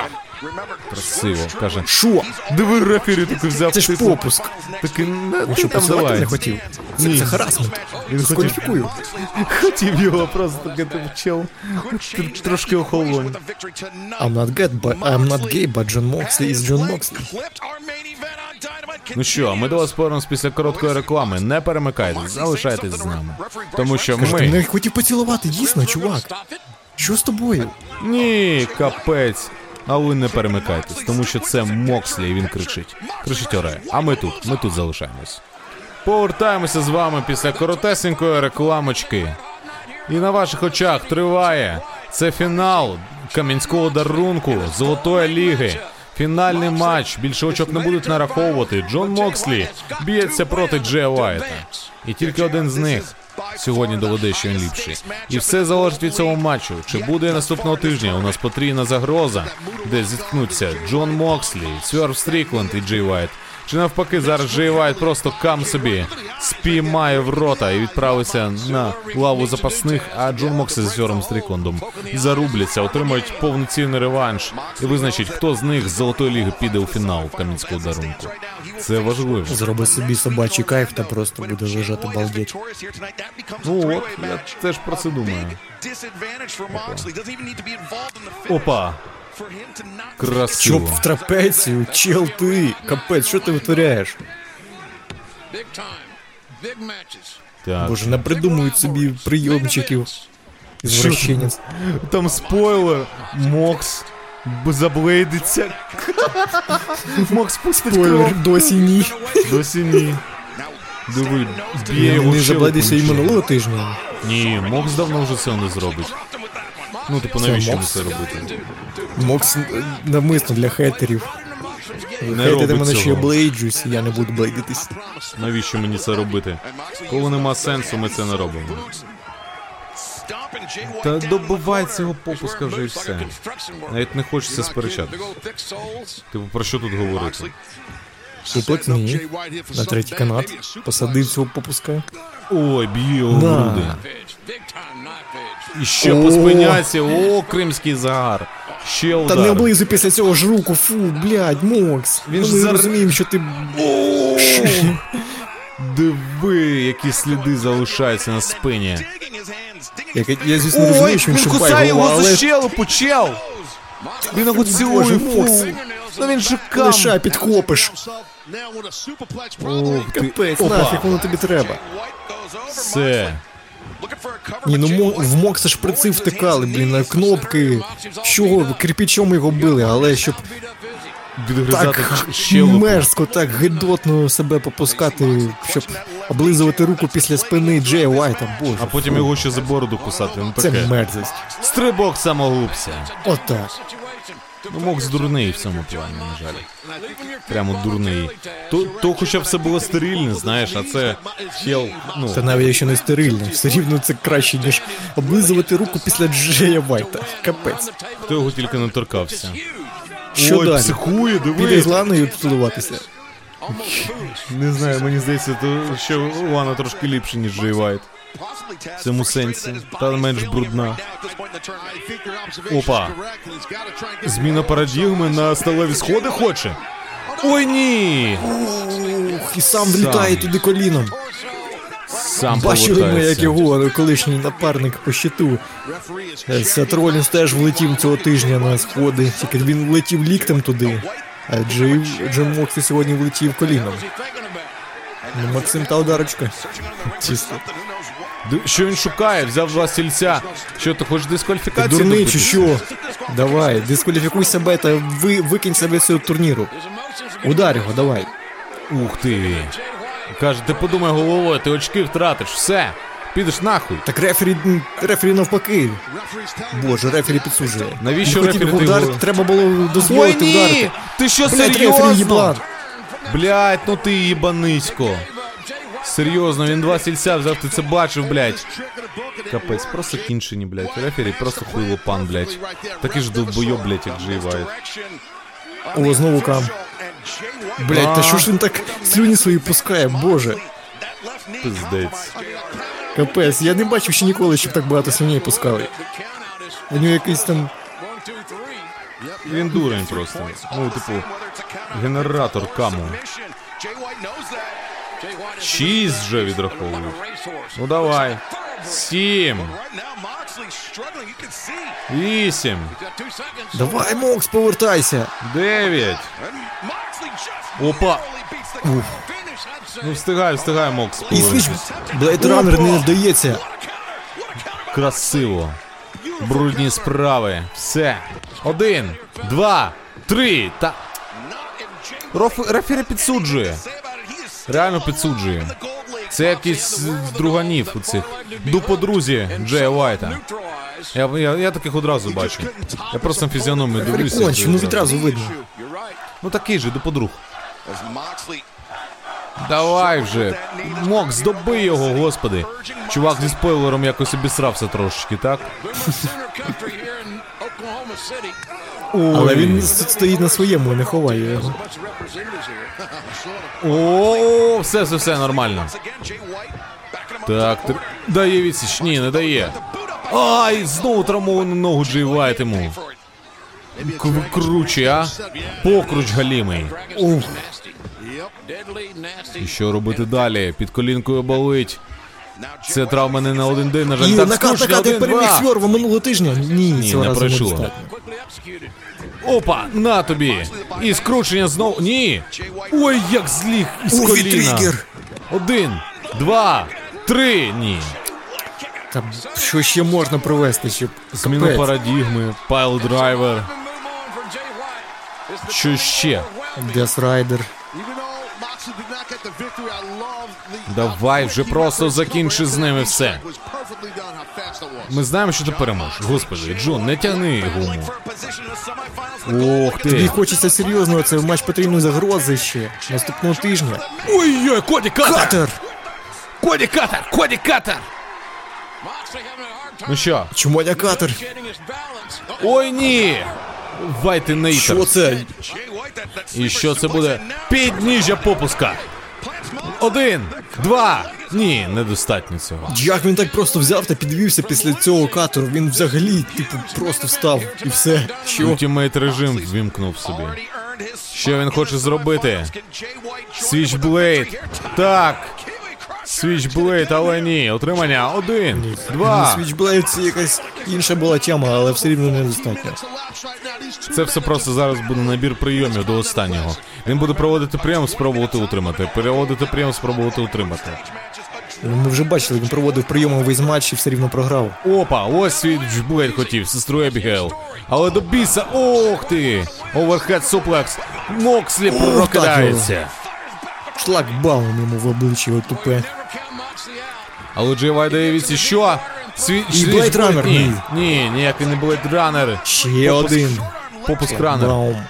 Красиво, каже. Шо? Диви рефері таки взяв. Це ж титул. попуск. Такий, не, Він ти що, там посилати давай. не хотів? Це, Ні. це харасмент. Він хотів, Скваліфікую. хотів його просто таки чел. Тр- Трошки охолонь. I'm not gay, but I'm not gay, but John Moxley is John Moxley. Ну що, ми до вас повернемось після короткої реклами. Не перемикайтесь, залишайтесь з нами. Тому що Каже, ти ми. мене хотів поцілувати, дійсно, чувак. Що з тобою? Ні, капець. А ви не перемикайтесь, тому що це Мокслі, і він кричить. Кричить оре. А ми тут, ми тут залишаємось. Повертаємося з вами після коротесенької рекламочки. І на ваших очах триває. Це фінал Кам'янського дарунку, Золотої ліги. Фінальний матч. Більше очок не будуть нараховувати. Джон Мокслі б'ється проти Джея Уайта. І тільки один з них сьогодні доведе, що він ліпший. І все залежить від цього матчу. Чи буде наступного тижня у нас потрійна загроза, де зіткнуться Джон Мокслі, Свірв Стрікленд і Джей Уайт. Чи навпаки, зараз Джей Вайт просто кам собі спіймає в рота і відправиться на лаву запасних, а Джон Мокс з Сьором Стрікландом зарубляться, отримають повноцінний реванш і визначить, хто з них з Золотої ліги піде у фінал Кам'янського дарунку. Це важливо. Зроби собі собачий кайф та просто буде лежати балдеть. Ну от, я теж про це думаю. Опа, Щоб красиво. в трапецію, чел ти, капець, що ти витворяєш? Так. Боже, напридумують собі прийомчиків. Извращенець. Там спойлер. Мокс заблейдиться. Мокс пустить кров. Спойлер, досі ні. Досі ні. Диви, б'є його Не в забледився і минулого тижня. Ні, Мокс давно вже це не зробить. Ну, типу, навіщо Мокс? це робити? Мокс е, навмисно для хейтерів. Не Хейтите мене, що я блейджусь, я не буду блейдитись. Навіщо мені це робити? Коли нема сенсу, ми це не робимо. Та добивай цього попуска вже і все. Навіть не хочеться сперечатись. Типу, про що тут говорити? Суплекс ні. На третій канат. Посадив цього попуска. Ой, б'є його в На. груди. І ще О. по спиняці, о, кримський загар. Ще Та не облизуй після цього ж руку, фу, блядь, Мокс. Він Ми ж зар- розуміємо, що ти. Диви, які сліди залишаються на спині. Я, я звісно розумію, що він шипає голова, але щелепу, чел! Він його цілує, Мокс. фу. Ну він же кам. лиша підхопиш. Ох ти. Капець, нафіг воно тобі треба. Все. Ні, ну в Мокса шприци втикали, блін, на кнопки. Що, кирпичом його били, але щоб Відгризати так щелепу. мерзко, так гидотно себе попускати, щоб облизувати руку після спини Джея Уайта, боже. А потім фу. його ще за бороду кусати. Ну Це таке. мерзость. Стрибок самогубця. Отак. Ну, Мокс дурний в цьому плані, на жаль. Прямо дурний. То, то хоча б все було стерильне, знаєш, а це чел, ну, Та навіть якщо не стерильно, все рівно це краще, ніж облизувати руку після Джея Вайта. Капець. хто його тільки не торкався. Що Ой, далі? психує, Піде з Ланою цілуватися. Не знаю, мені здається, то що Лана трошки ліпше, ніж Джей Вайт. В цьому сенсі, та менш брудна. Опа. Зміна парадігми на сталеві сходи хоче. Ой ні! Ух, і сам влітає туди коліном. Сам Бачили ми, як його колишній напарник по щиту. Е, Сет Ролінс теж влетів цього тижня на сходи, тільки він влетів ліктем туди. А Джей, Джон Моксі сьогодні влетів коліном. Ну, Максим та ударочка. Чисто. Що він шукає? Взяв два стільця. Що ти хочеш Ти дискваліфікацію? дурний чи що? Давай, дискваліфікуй себе та ви, викинь себе з цього турніру. Удар його, давай. Ух ти. Каже, ти подумай головою, ти очки втратиш, все. Підеш нахуй. Так рефері, рефері навпаки. Боже, рефері підсуджує. Навіщо Не рефері його ти його- треба було Ой, дозволити ні! вдарити. Ти що, рефері серйозно? Блять, ну ти їбанисько. Серйозно, він два стільця взяв, ти це бачив, блять. Капець, просто кінчені, блять. Рефері просто хуйло пан, блять. Такий ж довбойоб, блять, як Джей Вайт. О, знову кам. Блять, та що ж він так слюні свої пускає, боже. Пиздець. Капець, я не бачив ще ніколи, щоб так багато слюней пускали. У нього якийсь там. Він дурень просто. Ну, типу, генератор каму. Шість вже відраховують. Ну давай. Сім. Вісім. Давай, Мокс, повертайся! Дев'ять. Опа. Ну встигай, встигай, Мокс. І слиш, Блейд Раннер не вдається. Красиво. Брудні справи. Все. Один, два, три. Та. Роф... Рефері підсуджує. Реально підсуджує. Це якийсь з друганів у цих. Дуподрузі Джея Вайта. Я, я, я таких одразу бачу. Я просто на фізіономію дивлюся. Приконч, ну відразу видно. Ну такий же, дуподруг. Давай вже. Мокс, доби його, господи. Чувак зі спойлером якось обісрався трошечки, так? Але він стоїть на своєму і не ховає його. О, все, все, все нормально. Так, тр... дає відсіч. Ні, не дає. Ай, знову травмовану ногу Джей Вайт йому. Круче, а? Покруч галімий. Ух, І що робити далі? Під колінкою болить. Це травма не на один день, на жаль. так накат, скручення накат, переміг. Сьорва минулого тижня. Ні, Ні, цього не разу пройшло. недостатньо. Опа, на тобі. І скручення знову. Ні. Ой, як зліг із коліна. Один, два, три. Ні. Та що ще можна провести, щоб Зміну парадігми, пайл драйвер. Що ще? Death Rider. Давай вже просто закінчи з ними все. Ми знаємо, що ти переможеш. Господи, Джон, не тягни гуму. Ох Тобі ти. хочеться серйозно, це матч потрібної загрози ще. Наступного тижня. Ой-ой, Коді Катер! Катер! Коді Катер! Коді Катер! Ну що? Чумоня Катер! Ой ні! Вайте Нейтер. Що це? І що це буде? Підніжжя попуска. Один, два. Ні, недостатньо цього. Як він так просто взяв та підвівся після цього катера? Він взагалі, типу, просто встав і все. Що? Ultimate режим ввімкнув собі. Що він хоче зробити? Switchblade. Так. Switchblade, але ні. Утримання. Один, два. Switchblade це якась інша була тема, але все рівно недостатньо. Це все просто зараз буде набір прийомів до останнього. Він буде проводити прийом, спробувати утримати. Проводити прийом, спробувати утримати. Ну, Ми вже бачили, він проводив прийоми весь матч і все рівно програв. Опа, ось Switchblade хотів, сестру Ебігейл. Але до біса, ох ти! Overhead suplex. Мокслі прокидається. Шлагбаум йому в обличчя от тупе. Але Джей дає відсі, що? Сві... І Blade Blade- Runner, Ні, ні. ні, ніякий не Blade Runner. Ще Попуск- один. Попуск ранер. Баум.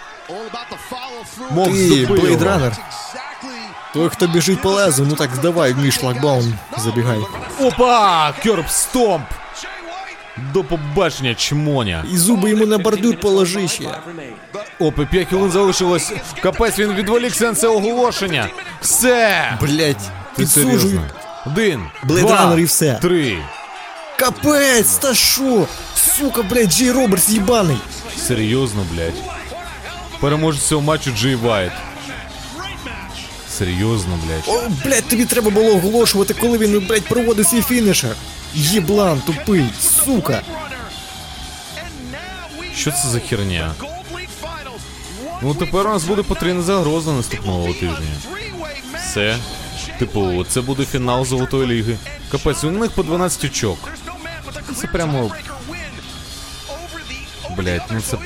Мокс Ти, Блейд його. Той, хто біжить по лезу, ну так здавай в мій шлагбаум, забігай. Опа! Кьорб стомп! До побачення, чмоня. І зуби йому на бордюр положи ще. Опа, 5 хвилин залишилось. Капець, він відволікся на це оголошення. Все! Блять, Ти серйозно? Один, Blade два, і все. три. Капець, та шо? Сука, блять, Джей Робертс їбаний. Серйозно, блядь. Переможець цього матчу Джей Вайт. Серйозно, блядь. О, блять, тобі треба було оголошувати, коли він, блять, проводить свій фінішер. Єблан, тупий, сука. Що це за херня? Ну тепер у нас буде потрібна загроза наступного тижня. Все. Типу, це буде фінал Золотої ліги. Капець, у них по 12 очок. Це прямо. Блять, ну це.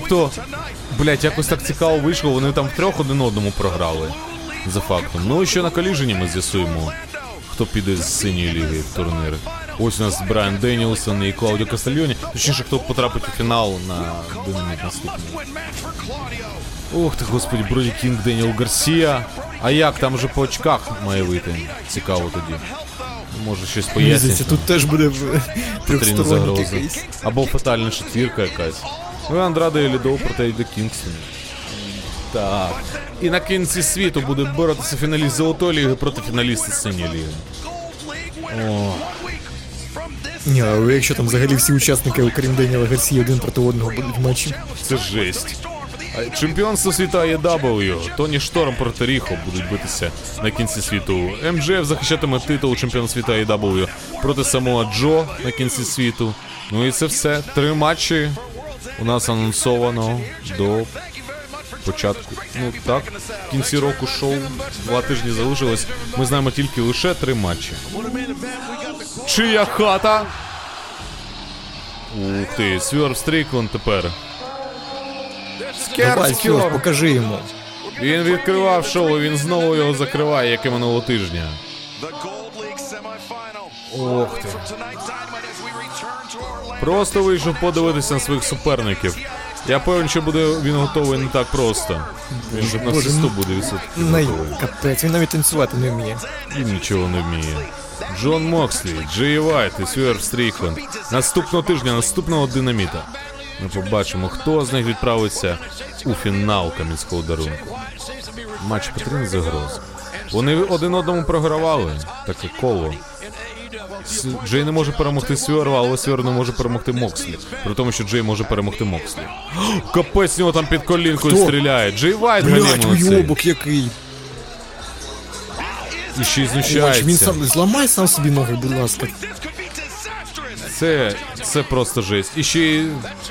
Тобто, блять, якось так цікаво вийшло, вони там втрьох один одному програли. За фактом. Ну і ще на коліжені ми з'ясуємо, хто піде з синьої ліги в турнір. Ось у нас Брайан Денілсон і Клаудіо Кастальйоні. Точніше, хто потрапить у фінал на динаміт наступний. Ух ти, господи, Броді Кінг, Деніел Гарсія. А як там вже по очках має вийти? Цікаво тоді. Може щось здається, тут теж буде загроза. Або фатальна четвірка якась. Ну і Андраде і Лідоу проти Ейда Кінгстона. Так. І на кінці світу буде боротися фіналіст Золотої ліги проти фіналіста Синьої ліги. О, Ні, але якщо там взагалі всі учасники, окрім Деніела Гарсії, один проти одного будуть в матчі. це жесть. А Чемпіонство світу AEW, Тоні Шторм проти Ріхо будуть битися на кінці світу. МJF захищатиме титул чемпіона світу AEW проти самого Джо на кінці світу. Ну і це все. Три матчі у нас анонсовано до початку. Ну так, в кінці року шоу два тижні залишилось. Ми знаємо тільки лише три матчі. Чия хата? Ух ти, Сверв Стрікленд тепер. Давай, Сьорж, покажи йому. Він відкривав шоу, він знову його закриває, як і минулого тижня. Ох ти. Просто вийшов подивитися на своїх суперників. Я певен, що буде він готовий не так просто. Він же на ну, буде відсотки готовий. Капець, він навіть танцювати не вміє. І нічого не вміє. Джон Мокслі, Джей Вайт і Сверв Стрікленд. Наступного тижня, наступного динаміта. Ми побачимо, хто з них відправиться у фінал камінського дарунку. Матч потрібен загроз. Вони один одному програвали. Таке коло. Джей не може перемогти Сверва, але Свер не може перемогти Мокслі. При тому, що Джей може перемогти Мокслі. *gasps* Капець, в нього там під колінкою Хто? стріляє. Джей Вайт Блять, ганімо цей. уйобок який. І ще й Ой, він знущається. сам зламай сам собі ноги, будь ласка. Це, це просто жесть. І ще й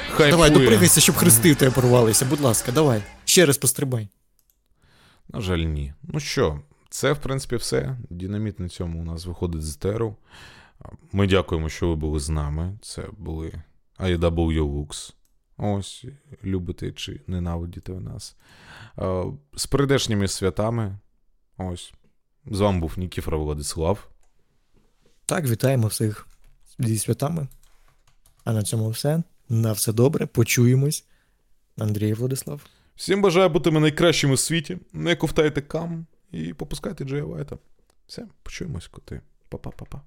хайпує. Давай, допригайся, щоб хрести в тебе порвалися, будь ласка, давай. Ще раз пострибай. На жаль, ні. Ну що, це в принципі все. Динаміт на цьому у нас виходить з етеру. Ми дякуємо, що ви були з нами. Це були AEW Lux. Ось, любите чи ненавидите ви нас. Е, З прийдешніми святами. Ось. З вами був Нікіфор Владислав. Так, вітаємо всіх зі святами. А на цьому все. На все добре. Почуємось. Андрій Владислав. Всім бажаю бути ми найкращими у світі. Не ковтайте кам і попускайте Джея Вайта. Все, почуємось, коти. Па-па-па-па.